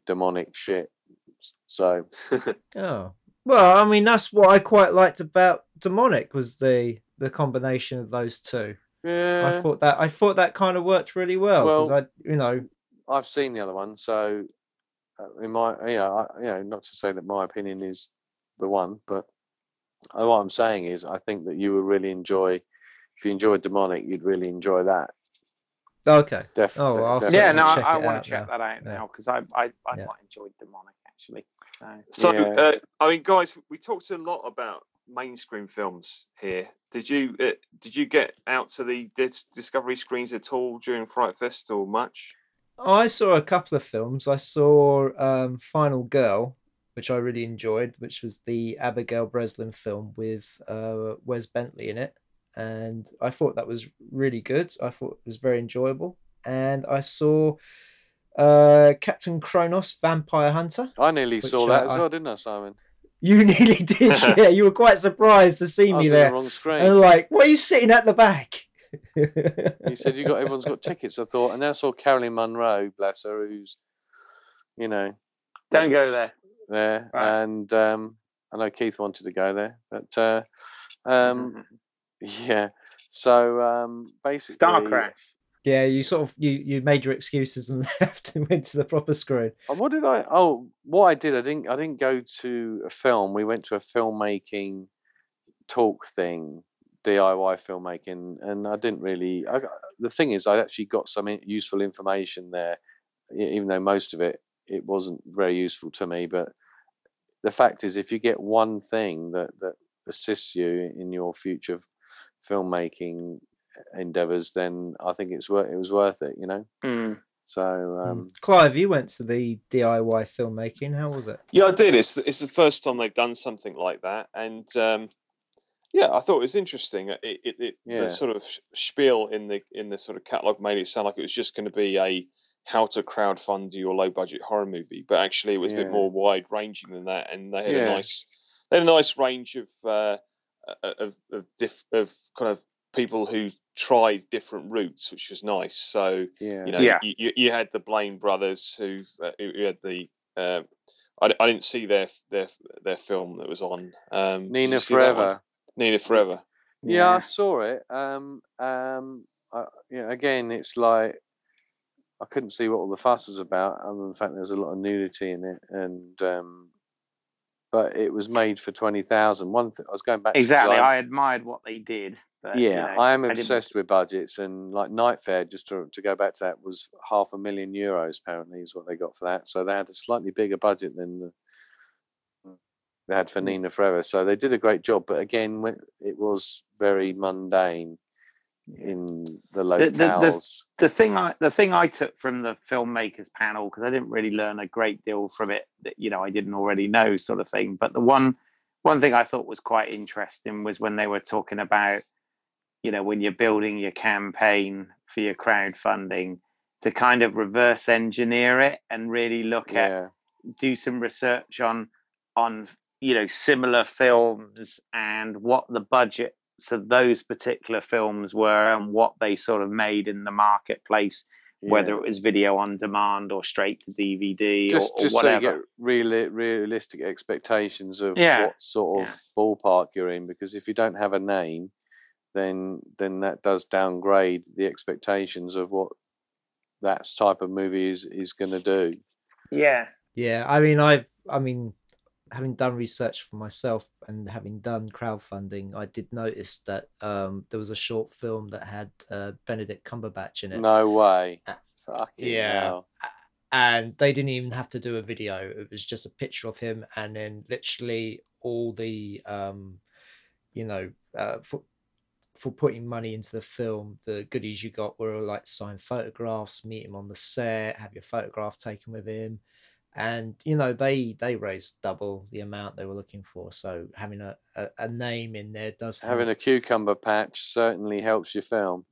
demonic shit. So Oh well, I mean that's what I quite liked about Demonic was the the combination of those two. Yeah, I thought that I thought that kind of worked really well Well- I, you know, I've seen the other one. So uh, in my you know I, you know not to say that my opinion is the one, but uh, what I'm saying is I think that you would really enjoy if you enjoyed demonic, you'd really enjoy that. okay. Definitely. Oh, I'll Yeah, no, I, I want to check now. that out Yeah. now because I I, I Yeah. quite enjoyed Demonic actually. So. So, Yeah. uh, I mean, guys, we talked a lot about mainstream films here. Did you uh, did you get out to the Discovery screens at all during Fright Fest or much? I saw a couple of films. I saw um, Final Girl, which I really enjoyed, which was the Abigail Breslin film with uh, Wes Bentley in it, and I thought that was really good. I thought it was very enjoyable, and I saw uh, Captain Kronos, Vampire Hunter. I nearly Which, saw uh, that as I- well, didn't I, Simon? You nearly did, yeah. You were quite surprised to see I me was in the there, wrong screen. and like, what are you sitting at the back? He said you got everyone's got tickets. I thought, and then I saw Caroline Munro, bless her, who's you know Don't go there. there, Right. and um, I know Keith wanted to go there, but uh, um, yeah. So um, basically, Star Crash. Yeah, you sort of you you made your excuses and left and went to the proper screen. Uh, What did I? Oh, what I did, I didn't. I didn't go to a film. We went to a filmmaking talk thing, DIY filmmaking, and I didn't really. I, the thing is, I actually got some useful information there, even though most of it it wasn't very useful to me. But the fact is, if you get one thing that that assists you in your future filmmaking endeavors, then I think it's worth. It was worth it, you know. Mm. So um, Clive, you went to the DIY filmmaking. How was it? Yeah, I did. It's the- it's the first time they've done something like that, and um, yeah, I thought it was interesting. It, it, it Yeah. the sort of spiel in the in the sort of catalog made it sound like it was just going to be a how to crowdfund your low budget horror movie, but actually it was a bit more wide ranging than that, and they had Yeah. a nice they had a nice range of uh, uh, of of, diff, of kind of people who tried different routes, which was nice. So yeah, you know, Yeah. you, you, you had the Blaine brothers who uh, who who had the. Uh, I, I didn't see their their their film that was on. Um, Nina you see that one? Forever. Nina Forever. Yeah, I saw it. Um, um, I, yeah, again, it's like I couldn't see what all the fuss was about, other than the fact there's a lot of nudity in it, and um, but it was made for twenty thousand. One, th- I was going back Exactly. design- I admired what they did. But, you yeah, know, I am obsessed with budgets, and like Night Fare, just to, to go back to that, was half a million euros. Apparently, is what they got for that. So they had a slightly bigger budget than the, mm, they had for mm. Nina Forever. So they did a great job, but again, it was very mundane in the the- the- locales. the thing I the thing I took from the filmmakers panel because I didn't really learn a great deal from it that you know I didn't already know sort of thing. But the one one thing I thought was quite interesting was when they were talking about you know when you're building your campaign for your crowdfunding to kind of reverse engineer it and really look at do some research on on you know similar films and what the budgets of those particular films were and what they sort of made in the marketplace, whether it was video on demand or straight to DVD just or, or just whatever. so you get real, realistic expectations of Yeah, what sort of yeah. ballpark you're in because if you don't have a name then then that does downgrade the expectations of what that type of movie is is going to do yeah, Yeah, I mean, I've, I mean, having done research for myself and having done crowdfunding, I did notice that um, there was a short film that had uh, Benedict Cumberbatch in it, no way Uh, fucking yeah. hell. and they didn't even have to do a video. It was just a picture of him, and then literally all the, um, you know, uh, for for putting money into the film, the goodies you got were like signed photographs, meet him on the set, have your photograph taken with him, and you know they they raised double the amount they were looking for. So having a a, a name in there does help. having a cucumber patch certainly helps your film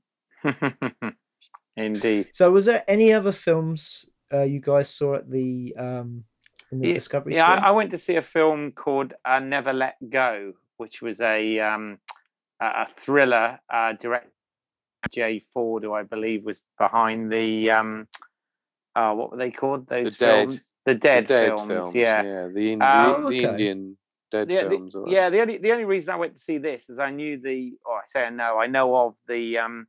indeed. So was there any other films uh, you guys saw at the um in the Yeah, Discovery Yeah, I, I went to see a film called uh, Never Let Go, which was a um, a a thriller. Uh, direct Jay Ford, who I believe was behind the um, uh, what were they called? Those Dead. films, the Dead, the dead films. films, Yeah, the, Indi- Um, the Okay. indian dead yeah, the, films or yeah. The only the only reason I went to see this is I knew the, or I say I know, I know of the um,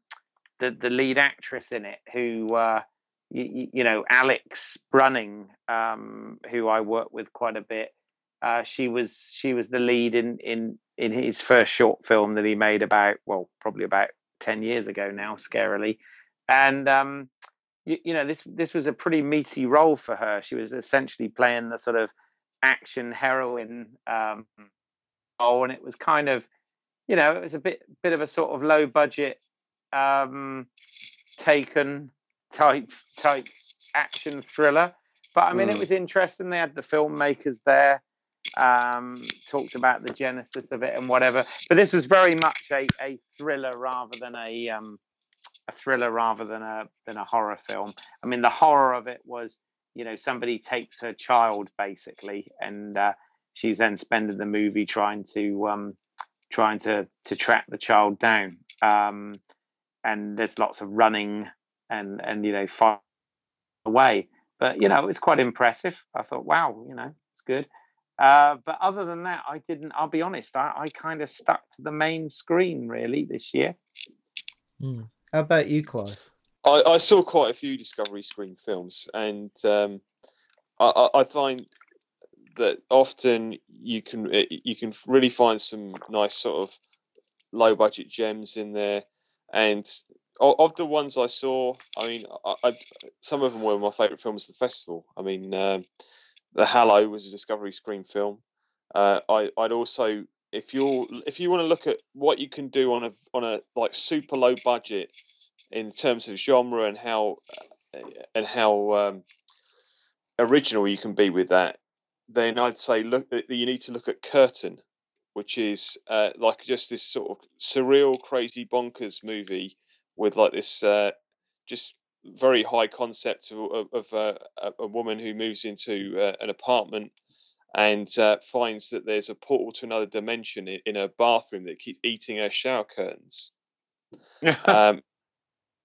the the lead actress in it who. Uh, you, you know Alex Brunning, um, who I work with quite a bit. Uh, she was she was the lead in in in his first short film that he made about well probably about ten years ago now, scarily, and um, you, you know this this was a pretty meaty role for her. She was essentially playing the sort of action heroine um, role, and it was kind of you know it was a bit bit of a sort of low budget um, taken type type action thriller. But I mean, it Mm. was interesting. They had the filmmakers there, um, talked about the genesis of it and whatever. But this was very much a, a thriller rather than a um, a thriller rather than a than a horror film. I mean, the horror of it was, you know, somebody takes her child basically, and uh, she's then spending the movie trying to um, trying to to track the child down. Um, and there's lots of running and and you know far away. But you know, it was quite impressive. I thought, wow, you know, it's good. Uh, but other than that, I didn't. I'll be honest. I, I kind of stuck to the main screen really this year. Hmm. How about you, Clive? I, I saw quite a few Discovery Screen films, and um, I, I, I find that often you can eh, you can really find some nice sort of low budget gems in there. And of the ones I saw, I mean, I, I, some of them were my favourite films of the festival. I mean, um, The Hallow was a Discovery Screen film. Uh, I, I'd also, if you're if you want to look at what you can do on a on a like super low budget in terms of genre and how uh, and how um, original you can be with that, then I'd say look you need to look at Curtain, which is uh, like just this sort of surreal, crazy, bonkers movie with like this uh, just very high concept of, of, of uh, a, woman who moves into uh, an apartment and uh, finds that there's a portal to another dimension in, in her bathroom that keeps eating her shower curtains um,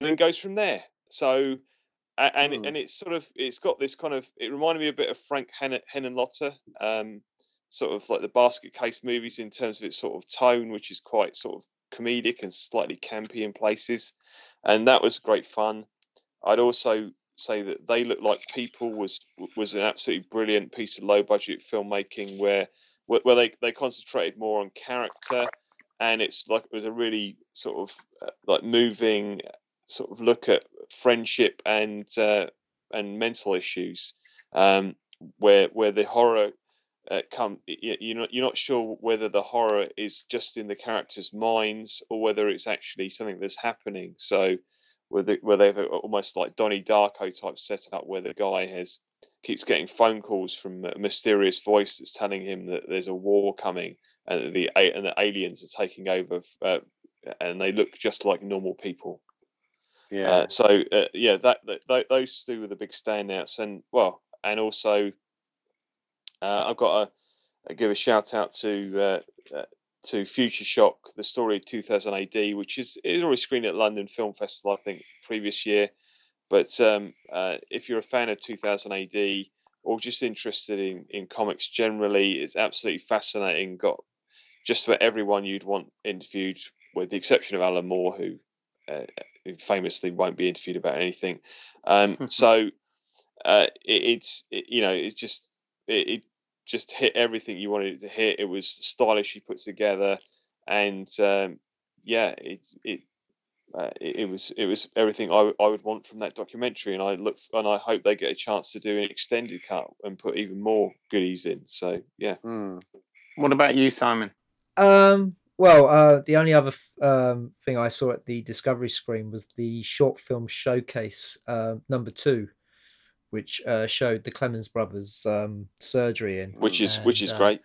and then goes from there. So, and Hmm. and it's sort of it's got this kind of it reminded me a bit of Frank Hen- Henenlotter, um, sort of like the basket case movies in terms of its sort of tone, which is quite sort of comedic and slightly campy in places, and that was great fun. I'd also say that they look like people was was an absolutely brilliant piece of low budget filmmaking where where they they concentrated more on character and it's like it was a really sort of uh, like moving sort of look at friendship and uh, and mental issues um, where where the horror uh, come you're not you're not sure whether the horror is just in the characters' minds or whether it's actually something that's happening. So where they, where they've a- almost like Donnie Darko type setup where the guy has keeps getting phone calls from a mysterious voice that's telling him that there's a war coming and the and the aliens are taking over uh, and they look just like normal people. Yeah. Uh, so uh, yeah, that, that tho- those two were the big standouts, and well, and also uh, I've got to give a shout out to uh, uh, to Future Shock, the story of 2000 AD, which is is already screened at London Film Festival, I think, previous year. But um, uh, if you're a fan of 2000 AD or just interested in, in comics generally, it's absolutely fascinating. Got just for everyone you'd want interviewed, with the exception of Alan Moore, who, uh, famously won't be interviewed about anything. Um, so uh, it, it's it, you know it's just it, it, just hit everything you wanted it to hit. It was stylishly put together, and um, yeah, it it, uh, it it was it was everything I, I would want from that documentary, and I look and I hope they get a chance to do an extended cut and put even more goodies in. So yeah. Hmm. What about you, Simon? Um, well, uh, the only other f- um, thing I saw at the Discovery screen was the short film showcase uh, number two, which uh, showed the Clemens brothers' um, surgery in, Which is which is uh, great.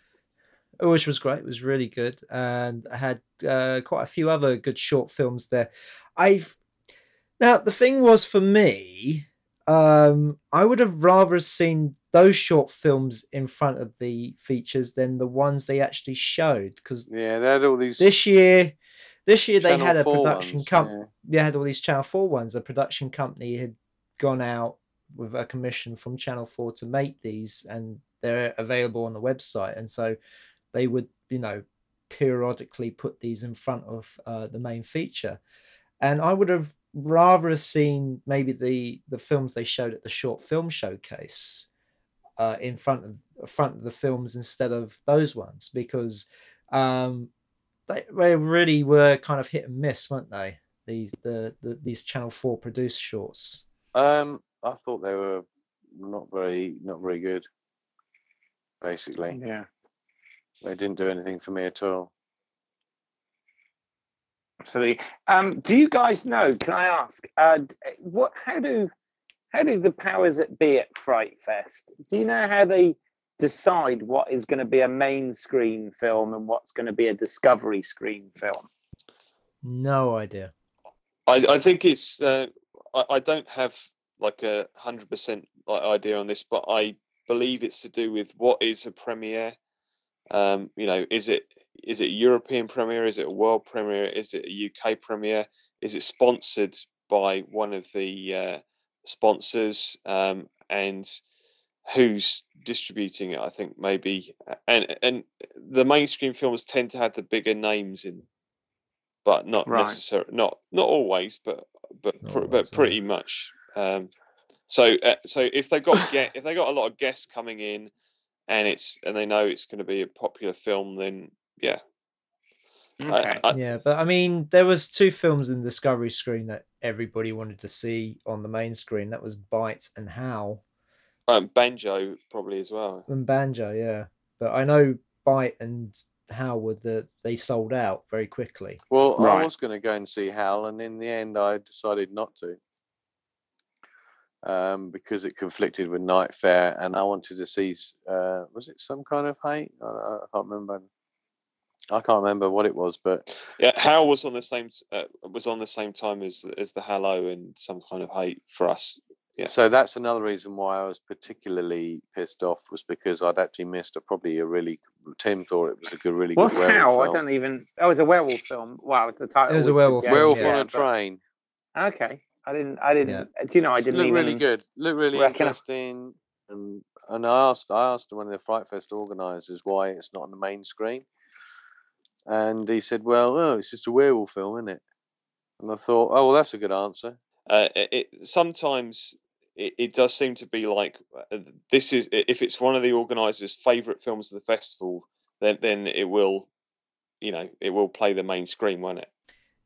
which was great. It was really good, and I had uh, quite a few other good short films there. I've now the thing was for me, um, I would have rather seen those short films in front of the features than the ones they actually showed because Yeah, they had all these. this year this year they Channel had a production company yeah. they had all these channel Four ones. a production company had gone out with a commission from channel 4 to make these and they're available on the website and so they would you know periodically put these in front of uh, the main feature and i would have rather seen maybe the the films they showed at the short film showcase uh, in front of front of the films instead of those ones because um, they, they really were kind of hit and miss, weren't they? These the, the these Channel Four produced shorts. Um, I thought they were not very, not very good. Basically, Yeah, they didn't do anything for me at all. absolutely. Um, do you guys know? Can I ask? Uh, what? How do? How do the powers that be at Fright Fest? Do you know how they decide what is going to be a main screen film and what's going to be a discovery screen film? No idea. I, I think it's uh, I, I don't have like a hundred percent idea on this, but I believe it's to do with what is a premiere. Um, you know, is it is it a European premiere? Is it a world premiere? Is it a UK premiere? Is it sponsored by one of the uh, sponsors? Um, and who's distributing it? I think maybe and and the mainstream films tend to have the bigger names in but not Right. necessarily not not always but but Not pr- always, but yeah. pretty much um so uh, so if they got get if they got a lot of guests coming in and it's and they know it's going to be a popular film then yeah Okay. I- Yeah, but I mean, there was two films in Discovery screen that everybody wanted to see on the main screen. That was Bite and Howl um, banjo probably as well and Banjo. Yeah, but I know Bite and Howl were the they sold out very quickly. Well, I was going to go and see Howl, and in the end, I decided not to. Um, because it conflicted with Night Fare, and I wanted to see. Uh, was it some kind of hate? I, I I can't remember. I can't remember what it was, but yeah Howl was on the same uh, was on the same time as as the Hallow and some kind of hate for us Yeah. so that's another reason why I was particularly pissed off was because I'd actually missed a probably a really. Tim thought it was a good, really What's good werewolf Howl? I don't even. Oh, was a werewolf film. Wow, it's the title. It was a werewolf suggest- film, Werewolf yeah, on a but- train. Okay, I didn't. I didn't. Do you know? I didn't looked even. really good. Look really reckon- interesting. And and I asked I asked one of the Fright Fest organisers why it's not on the main screen, and he said, "Well, oh, it's just a werewolf film, isn't it?" And I thought, "Oh, well, that's a good answer." uh, it, it sometimes it, it does seem to be like uh, this is if it's one of the organizers favorite films of the festival then then it will you know it will play the main screen won't it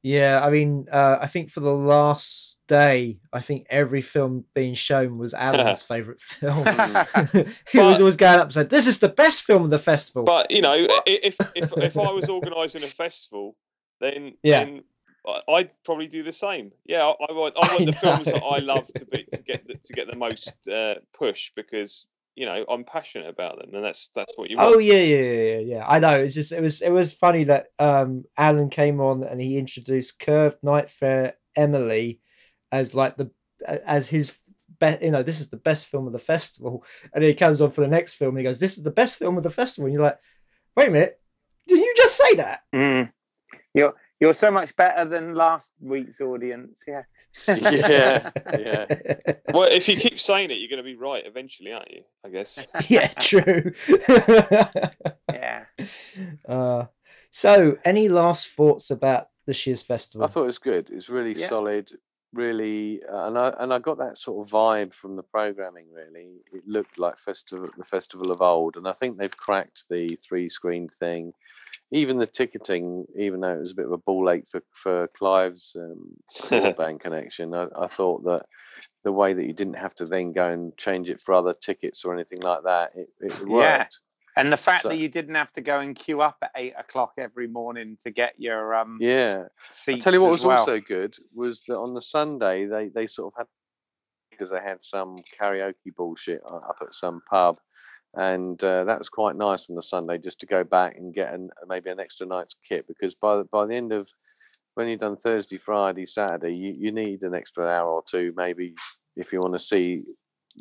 Yeah, I mean, uh, I think for the last day, I think every film being shown was Alan's favorite film. he was always going up and said, "This is the best film of the festival." but you know if if if i was organizing a festival then Yeah. then I- I'd probably do the same. Yeah, I, I want, I I want the films that. I love to be to get the, to get the most uh, push because you know I'm passionate about them, and that's that's what you want. Oh yeah, yeah, yeah, yeah, yeah. I know. It's just it was it was funny that um Alan came on and he introduced Curved Night Fare Emelie as like the as his best. You know, this is the best film of the festival, and he comes on for the next film and he goes, "This is the best film of the festival." And you're like, "Wait a minute." Did you just say that? Mm. You're you're so much better than last week's audience. Yeah. yeah, yeah. Well, if you keep saying it, you're going to be right eventually, aren't you? I guess. yeah, true. Yeah. uh, so, any last thoughts about the Shiz Festival? I thought it was good. It's really Yeah. solid, really, uh, and I and I got that sort of vibe from the programming. Really, it looked like festival, the festival of old, and I think they've cracked the three screen thing. Even the ticketing, even though it was a bit of a ball ache for for Clive's um, broadband connection, I, I thought that the way that you didn't have to then go and change it for other tickets or anything like that, it, it Yeah. And the fact So- that you didn't have to go and queue up at eight o'clock every morning to get your um Yeah. I tell you what was well. also good was that on the Sunday they they sort of had because they had some karaoke bullshit up at some pub, and uh, that was quite nice on the Sunday just to go back and get an, maybe an extra night's kit because by the, by the end of when you've done Thursday, Friday, Saturday, you, you need an extra hour or two maybe if you want to see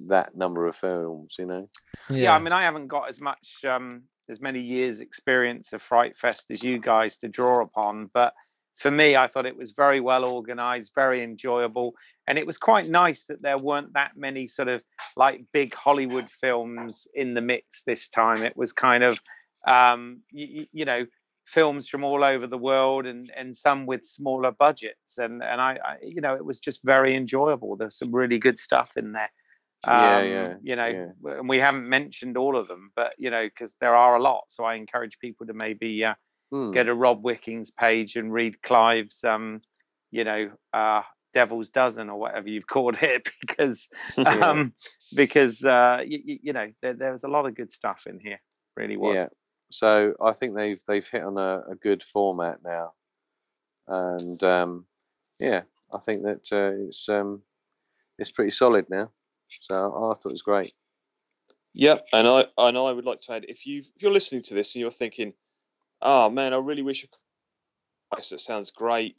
that number of films, you know. yeah. I mean, I haven't got as much, um, as many years' experience of Fright Fest as you guys to draw upon, but for me, I thought it was very well organized, very enjoyable, and it was quite nice that there weren't that many sort of like big Hollywood films in the mix this time. It was kind of, um, you, you know, films from all over the world and and some with smaller budgets and and I, I you know it was just very enjoyable there's some really good stuff in there um, yeah, you know yeah. and we haven't mentioned all of them but you know because there are a lot so i encourage people to maybe uh, Hmm. get a rob wickings page and read clive's um you know uh devil's dozen or whatever you've called it because Yeah. um because uh you, you know there, there was a lot of good stuff in here really was Yeah. So I think they've they've hit on a, a good format now, and um, yeah, I think that uh, it's um, it's pretty solid now. So I thought it was great. Yep, and I and I would like to add if you if you're listening to this and you're thinking, oh man, I really wish could. That sounds great,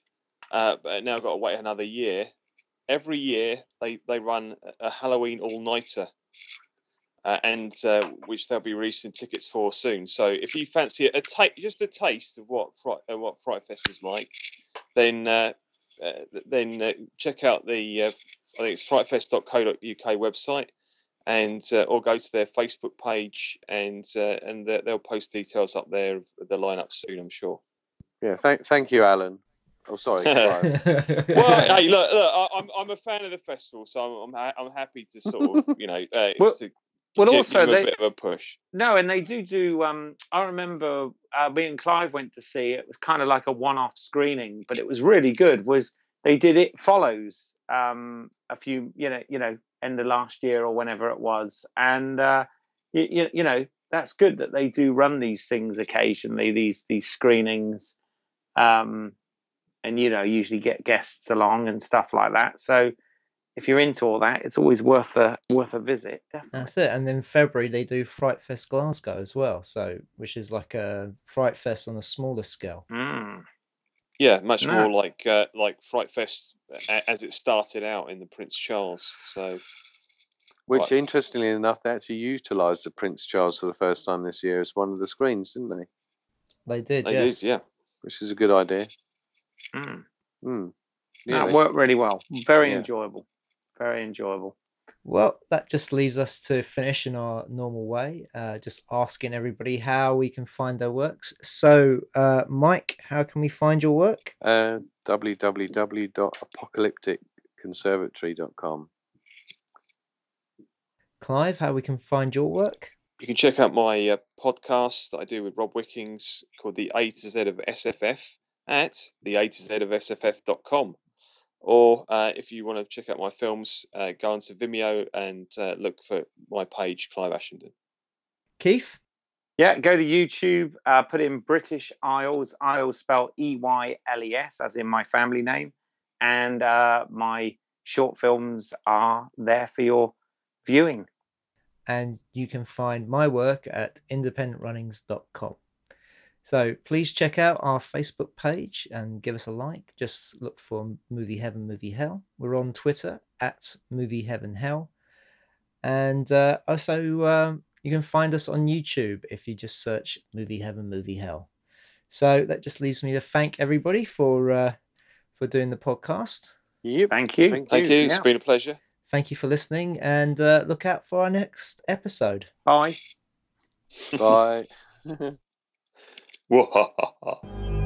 uh, but now I've got to wait another year. Every year they they run a- Halloween all nighter, uh, and uh, which they'll be releasing tickets for soon. So if you fancy a, ta- just a taste of what Fright what Fright Fest is like, then uh, uh, then uh, check out the I think it's frightfest.co.uk website and uh, or go to their Facebook page and uh, and they- they'll post details up there of the lineup soon. I'm sure. Yeah. Thank thank you, Alan. Oh, sorry. Clive. Well, hey, look, look I, I'm I'm a fan of the festival, so I'm I'm, ha- I'm happy to sort of you know uh, Well- to well give, also give 'em a they bit of a push. No, and they do do. Um, I remember uh, me and Clive went to see it. It was kind of like a one-off screening, but it was really good. Was they did it follows um, a few, you know, you know, end of last year or whenever it was, and uh, you, you, know that's good that they do run these things occasionally. These these screenings, um, and you know usually get guests along and stuff like that. So if you're into all that, it's always worth a worth a visit. Definitely. That's it. And then February they do Fright Fest Glasgow as well, so which is like a Fright Fest on a smaller scale. Mm. Yeah, much No. more like uh, like Fright Fest as it started out in the Prince Charles. So Which, Right. interestingly enough, they actually utilised the Prince Charles for the first time this year as one of the screens, didn't they? They did, they yes. did, yeah. Which is a good idea. Mm. Hmm. No, Yeah, it they- worked really well. Very Yeah. enjoyable. Very enjoyable. Well, that just leaves us to finish in our normal way, uh, just asking everybody how we can find their works. So, uh, Mike, how can we find your work? uh, www.apocalypticconservatory.com. Clive, how we can find your work? You can check out my uh, podcast that I do with Rob Wickings called The A to Z of SFF at the A to Z of SFF.com. Or uh, if you want to check out my films, uh, go onto Vimeo and uh, look for my page, Clive Ashenden. Keith? Yeah, go to YouTube, uh, put in British Isles, Eyles spelled E Y L E S, as in my family name. And uh, my short films are there for your viewing. and you can find my work at independentrunnings.com. So please check out our Facebook page and give us a like. Just look for Movie Heaven, Movie Hell. We're on Twitter at Movie Heaven Hell. And uh, also, um, you can find us on YouTube if you just search Movie Heaven, Movie Hell. So that just leaves me to thank everybody for uh, for doing the podcast. Yep. Thank you. Thank Thank you. It's been a pleasure. Thank you for listening, and uh, look out for our next episode. Bye. Bye. Whoa.